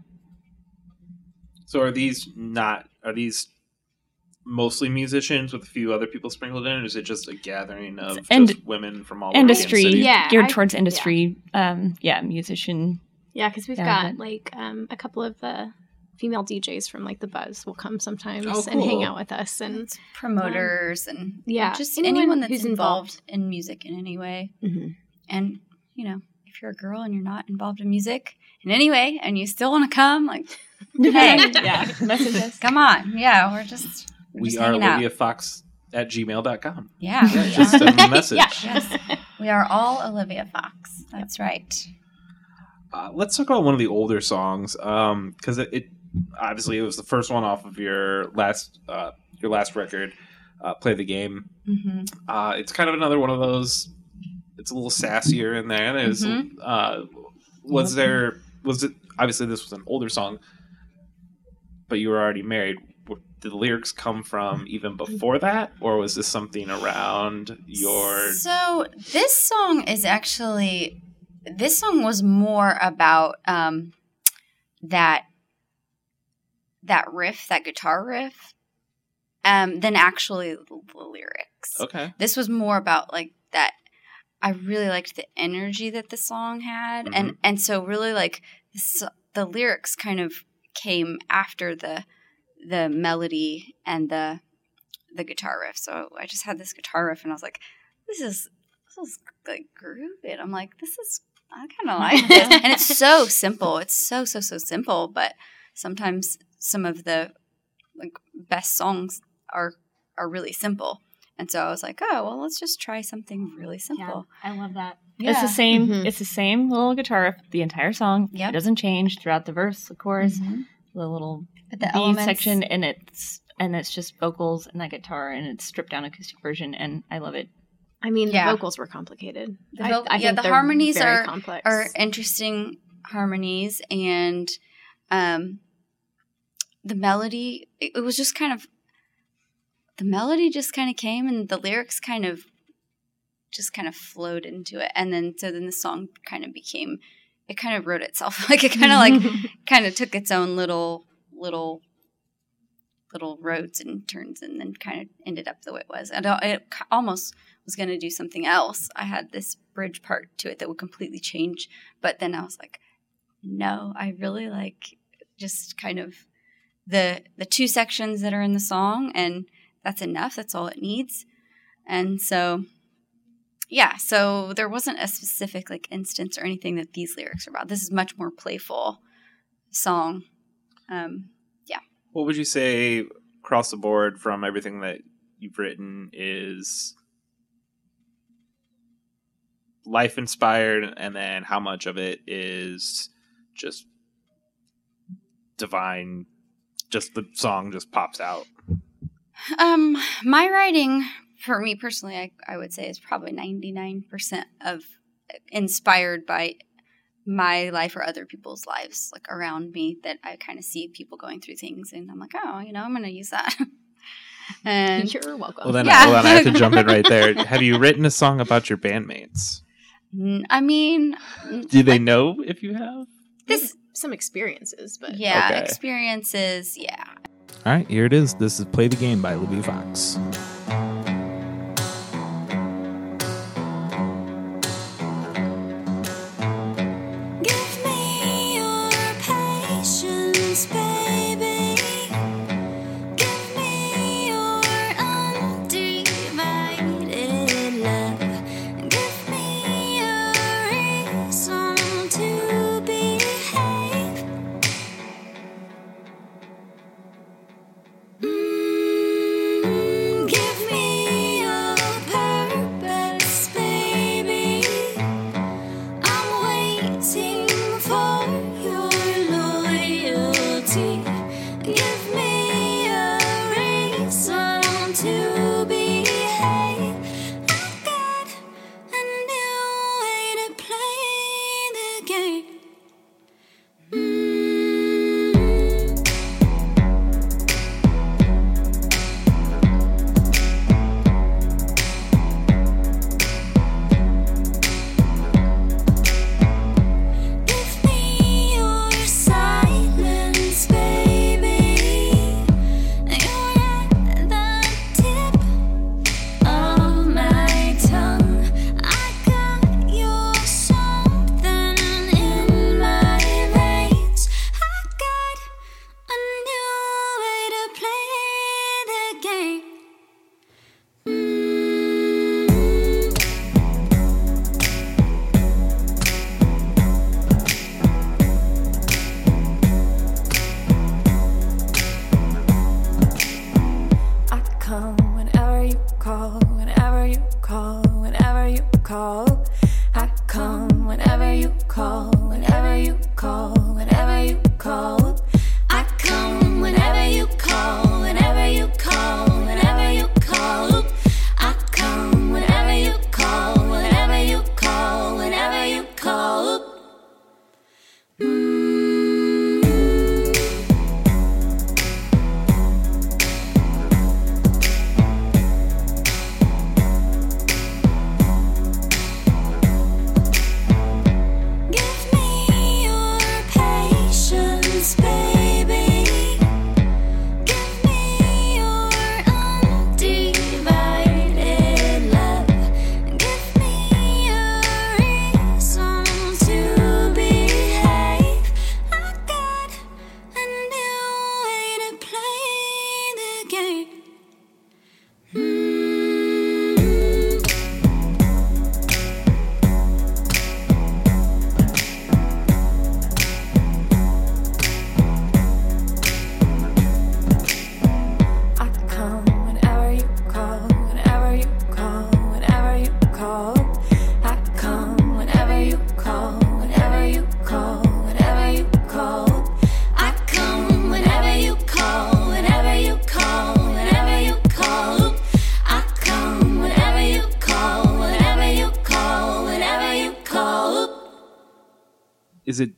So are these not are these mostly musicians with a few other people sprinkled in, or is it just a gathering of Ind- just women from all over industry, Kansas City? Yeah, geared I- towards industry. Um, yeah, musician. Yeah, because we've Yeah, got like um, a couple of uh, female DJs from like the Buzz will come sometimes Oh, and hang out with us, and it's promoters and yeah, just anyone anyone, that's who's involved in music in any way. Mhm. And you know, if you're a girl and you're not involved in music in any way, and you still want to come, like, hey, yeah, message us. come on, yeah, we're just we're We just are hanging out. Olivia Fox at gmail.com. Yeah, Yeah, we just are. send a message. Yes. we are all Olivia Fox. That's right. Uh, let's talk about one of the older songs because it, it obviously it was the first one off of your last uh, your last record, uh, "Play the Game." Mm-hmm. Uh, it's kind of another one of those. It's a little sassier in there. There's Mhm. uh, was there was it obviously this was an older song, but you were already married. Did the lyrics come from even before that, or was this something around your? So this song is actually this song was more about um, that that riff, that guitar riff, um, than actually the lyrics. Okay, This was more about like that. I really liked the energy that the song had, and and so really like the lyrics kind of came after the the melody and the the guitar riff. So I just had this guitar riff, and I was like, "This is this is like groovy." And I'm like, "This is I kind of like this," and it's so simple. It's so so so simple, but sometimes some of the like best songs are are really simple. And so I was like, "Oh well, let's just try something really simple." I love that. Yeah. It's the same. Mhm. It's the same little guitar riff the entire song. Yep. It doesn't change throughout the verse, of course. Mhm. The little But the B elements section, and it's and it's just vocals and that guitar, and it's stripped down acoustic version, and I love it. I mean, Yeah. the vocals were complicated. The I- voc- I, yeah, think the harmonies very are- complex. are interesting harmonies and um the melody it, it was just kind of the melody just kind of came and the lyrics kind of just kind of flowed into it and then so then the song kind of became it kind of wrote itself. Like it kind of like kind of took its own little little little roads and turns and then kind of ended up the way it was. And it almost was going to do something else. I had this bridge part to it that would completely change but then i was like no i really like just kind of the the two sections that are in the song and that's enough. That's all it needs. And so yeah, so there wasn't a specific like instance or anything that these lyrics are about. This is much more playful song. Um, yeah. What would you say across the board from everything that you've written is life inspired, and then how much of it is just divine? Just the song just pops out. um, my writing for me personally, I, I would say is probably ninety nine percent of inspired by my life or other people's lives, like around me. That I kind of see people going through things, and I'm like, oh, you know, I'm going to use that. and You're welcome. Well, then, Yeah. well, then I have to jump in right there. Have you written a song about your bandmates? I mean, Do they know if you have? this? Some experiences, but Yeah, Okay. experiences. Yeah. All right, here it is. This is Play the Game by Libby Fox.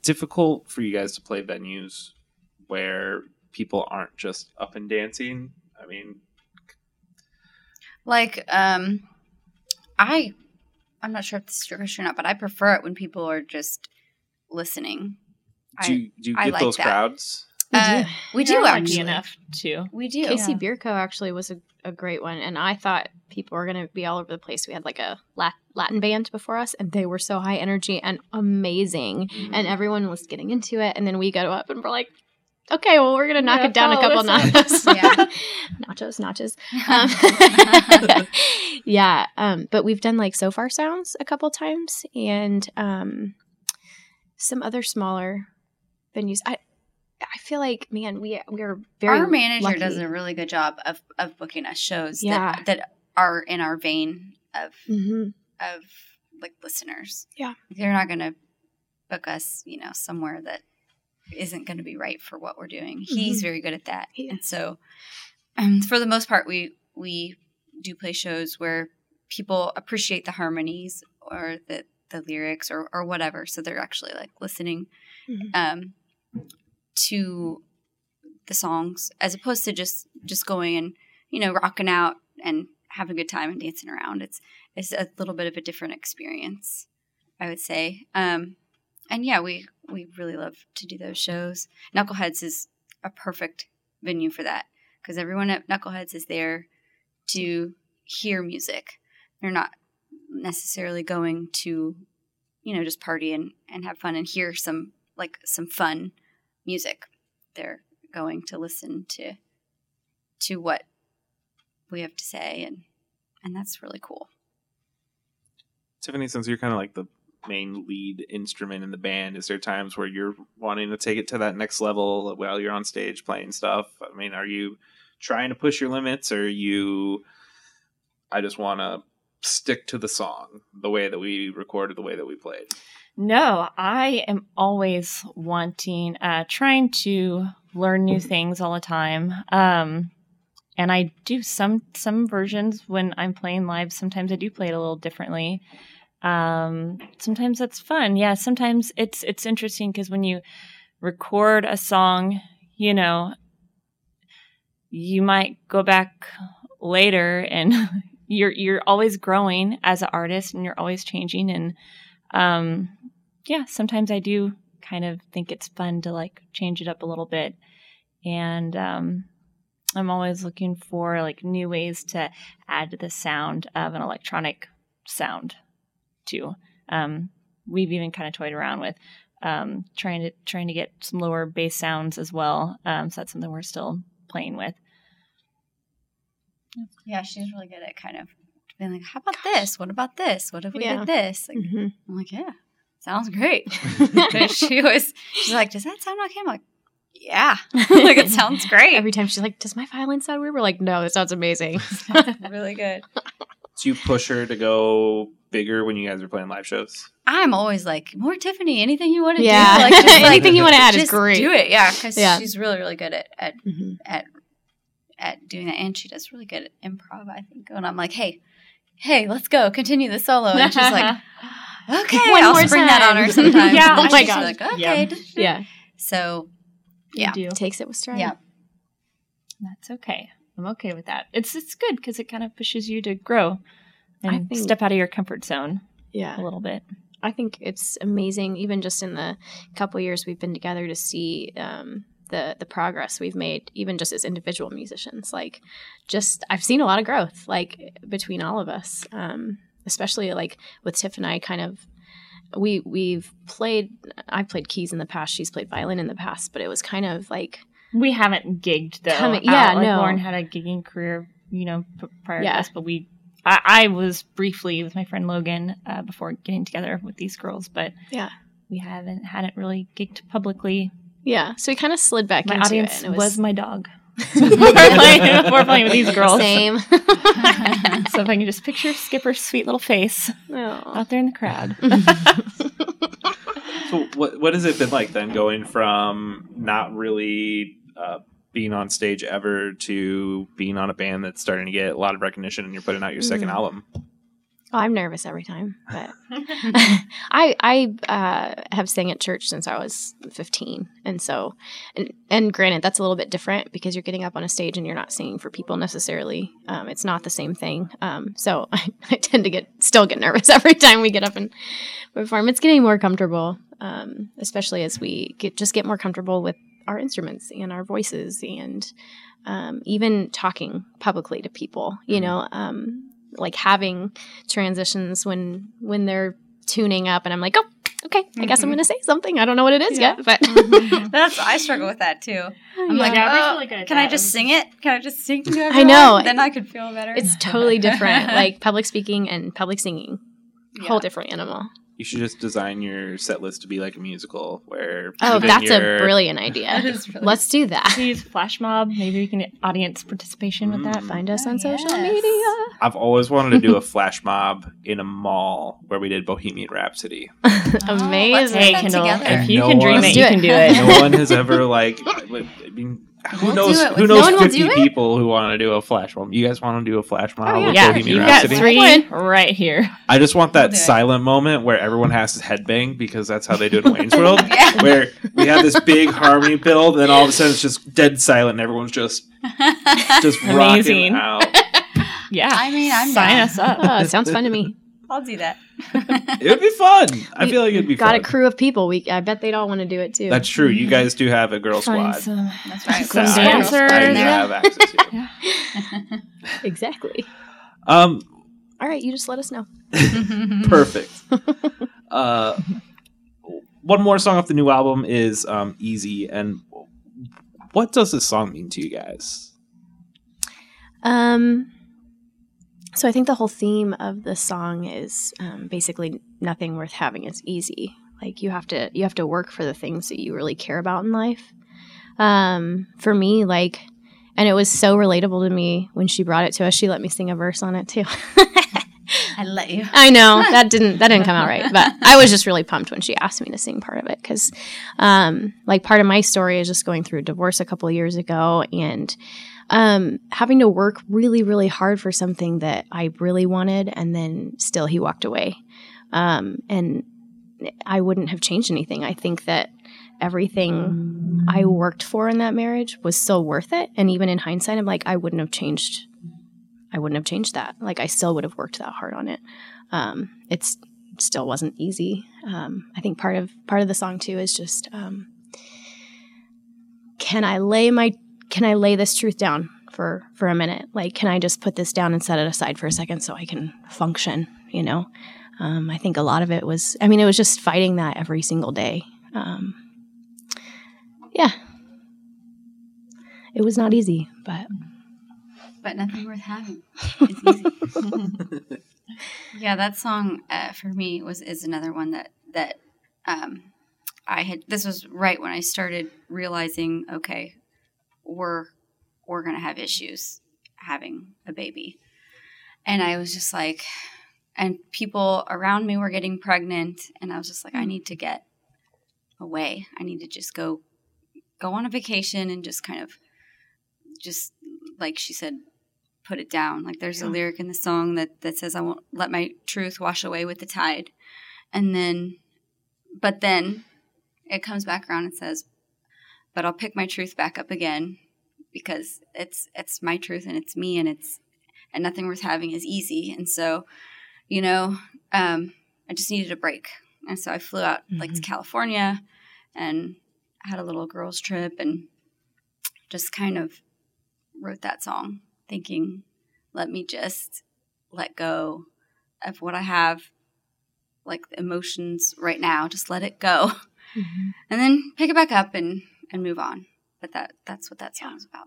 Difficult for you guys to play venues where people aren't just up and dancing? I mean, Like, um, I, I'm not sure if this is your question or not, but I prefer it when people are just listening. do you, do you I get like those that. crowds? We Uh, do. we do You're lucky actually. enough too. We do. KC Bier Co actually was a, a great one, and I thought people were going to be all over the place. We had like a Latin band before us, and they were so high energy and amazing, and everyone was getting into it. And then we go up and we're like, okay, well, we're gonna knock Yeah, it down a couple notches. Yeah. nachos, nachos. Um, yeah, um, but we've done like Sofar Sounds a couple times, and um, some other smaller venues. I I feel like man, we we're very our manager lucky. does a really good job of of booking us shows Yeah. that that are in our vein of Mhm. of like listeners. Yeah. they're not going to book us, you know, somewhere that isn't going to be right for what we're doing. He's Mhm. very good at that, He and so um, for the most part, we we do play shows where people appreciate the harmonies or the the lyrics or or whatever, so they're actually like listening Mhm. um, to the songs as opposed to just just going and you know rocking out and having a good time and dancing around. It's it's a little bit of a different experience, I would say. Um, and yeah, we we really love to do those shows. Knuckleheads is a perfect venue for that because everyone at Knuckleheads is there to hear music. They're not necessarily going to, you know, just party and, and have fun and hear some like some fun music. They're going to listen to to what we have to say and and that's really cool. Tiffany, since you're kind of like the main lead instrument in the band, is there times where you're wanting to take it to that next level while you're on stage playing stuff? I mean, are you trying to push your limits, or you? I just want to stick to the song, the way that we recorded, the way that we played. No, I am always wanting, uh, trying to learn new things all the time. Um, and I do some some versions when I'm playing live. Sometimes I do play it a little differently. Um, sometimes that's fun. Yeah, sometimes it's it's interesting because when you record a song, you know, you might go back later and you're you're always growing as an artist and you're always changing and um yeah, sometimes I do kind of think it's fun to like change it up a little bit. And um, I'm always looking for like new ways to add the sound of an electronic sound too. Um, we've even kind of toyed around with um, trying to trying to get some lower bass sounds as well. Um, so that's something we're still playing with. Yeah, she's really good at kind of being like, "How about this? What about this? What if we Yeah. did this?" Like, Mhm. I'm like, "Yeah, sounds great." She was, she's like, "Does that sound okay?" I'm like, "Yeah, like it sounds great." Every time she's like, "Does my violin sound weird?" We're like, "No, it sounds amazing." really good. Do you push her to go bigger when you guys are playing live shows? I'm always like, "More Tiffany, anything you want to yeah, do, like just like anything you want to add is just great. do it." Yeah, because Yeah. she's really, really good at at Mhm. at at doing that, and she does really good at improv. I think. And I'm like, "Hey, hey, let's go, continue the solo," and she's like. Okay, One I'll more spring that on her sometimes. Yeah, oh my God. Like, okay. Yeah. yeah, So, Yeah. do. takes it with stride. Yeah. That's okay. I'm okay with that. It's it's good because it kind of pushes you to grow and think- step out of your comfort zone yeah. a little bit. I think it's amazing, even just in the couple years we've been together, to see um, the the progress we've made, even just as individual musicians. Like, just I've seen a lot of growth, like between all of us, um, especially like with Tiff and I. Kind of, we we've played. I've played keys in the past. She's played violin in the past, but it was kind of like We haven't gigged though. Yeah, like no. Lauren had a gigging career, you know, p- prior Yeah. to this, but we. I, I was briefly with my friend Logan uh, before getting together with these girls, but Yeah. we haven't hadn't really gigged publicly. yeah. So we kind of slid back My into audience it. and it was, my dog. before, playing, before playing with these girls. same. so if I can just picture Skipper's sweet little face Aw. out there in the crowd. So what what has it been like then going from not really uh, being on stage ever to being on a band that's starting to get a lot of recognition and you're putting out your second Mm. album? Oh, I'm nervous every time, but I I uh, have sang at church since I was 15, and so and, and granted that's a little bit different because you're getting up on a stage and you're not singing for people necessarily. Um, it's not the same thing. Um, so I, I tend to get still get nervous every time we get up and perform. It's getting more comfortable, um, especially as we get just get more comfortable with our instruments and our voices and um, even talking publicly to people. You know. Like having transitions when when they're tuning up and I'm like, oh, okay, I guess I'm going to say something. I don't know what it is Yeah. yet, but That's I struggle with that too. I'm like, Yeah, we're oh, really good at can I just sing it? Can I just sing to I know. Then I could feel better. it's totally different. Like public speaking and public singing, Yeah. whole different animal. You should just design your set list to be like a musical where. Oh, that's your- a brilliant idea. That is really Let's do that. Please flash mob. Maybe we can get audience participation with that. Find us Oh, on mm, social yes. media. I've always wanted to do a flash mob in a mall where we did Bohemian Rhapsody. let's Amazing. put Hey, Kendall, together. if you No can dream one- it, you can do it. no one has ever like. I mean, who We'll knows? Who with- No knows? Fifty people who want to do a flash mob. You guys want to do a flash mob Oh, yeah. with Yeah, Bohemian you've got three right here. I just want We'll that it. silent moment where everyone has to headbang because that's how they do it in Wayne's World. Yeah. Where we have this big harmony build, then all of a sudden it's just dead silent, and everyone's just just Amazing. rocking out. Yeah. I mean, I'm Sign down. us up. Oh, it sounds fun to me. I'll do that. It would be fun. I We feel like it'd be fun. Got fun. a crew of people. We I bet they'd all want to do it too. That's true. You guys do have a girl Find squad. some- That's right. Some that dancers. I, do have access to. exactly. Um, All right, you just let us know. perfect. uh, one more song off the new album is um, "Easy," and what does this song mean to you guys? Um, so I think the whole theme of the song is um, basically nothing worth having is easy. Like you have to you have to work for the things that you really care about in life. Um, for me, like, and it was so relatable to me when she brought it to us. She let me sing a verse on it too. I let you. I know that didn't that didn't come out right, but I was just really pumped when she asked me to sing part of it because, um, like part of my story is just going through a divorce a couple of years ago and um, having to work really really hard for something that I really wanted, and then still he walked away, um, and I wouldn't have changed anything. I think that everything I worked for in that marriage was so worth it, and even in hindsight, I'm like I wouldn't have changed I wouldn't have changed that. Like I still would have worked that hard on it. Um, it's still wasn't easy. Um, I think part of part of the song too is just um, can I lay my can I lay this truth down for for a minute? Like can I just put this down and set it aside for a second so I can function? You know. Um, I think a lot of it was. I mean, it was just fighting that every single day. Um, yeah, it was not easy, but but nothing worth having. It's easy. yeah, that song uh, for me was is another one that that um, I had. This was right when I started realizing, okay, we're we're gonna have issues having a baby, and I was just like, and people around me were getting pregnant, and I was just like, I need to get away. I need to just go go on a vacation and just kind of just like she said put it down. Like there's a lyric in the song that that says, "I won't let my truth wash away with the tide," and then, but then it comes back around and says, "But I'll pick my truth back up again because it's it's my truth and it's me and it's and nothing worth having is easy." And so, you know, um, I just needed a break, and so I flew out like to California and had a little girls trip and just kind of wrote that song thinking, let me just let go of what I have, like the emotions right now. Just let it go, and then pick it back up and and move on. But that that's what that song's about.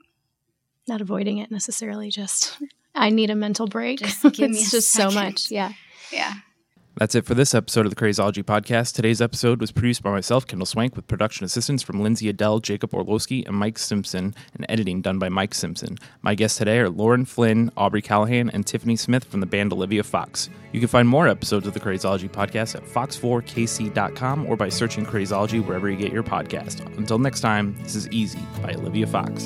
not avoiding it necessarily just i need a mental break Just give me it's just so much yeah Yeah. That's it for this episode of the Crazeology Podcast. Today's episode was produced by myself, Kendall Swank, with production assistance from Lindsay Adele, Jacob Orlowski, and Mike Simpson, and editing done by Mike Simpson. My guests today are Lauren Flynn, Aubrey Callahan, and Tiffany Smith from the band Olivia Fox. You can find more episodes of the Crazeology Podcast at fox4kc.com or by searching Crazeology wherever you get your podcast. Until next time, this is Easy by Olivia Fox.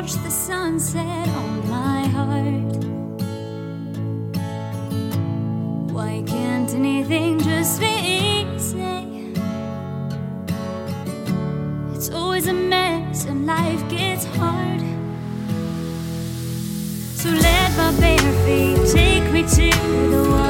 Watched the sunset on my heart. Why can't anything just be easy? It's always a mess and life gets hard. So let my bare feet take me to the water.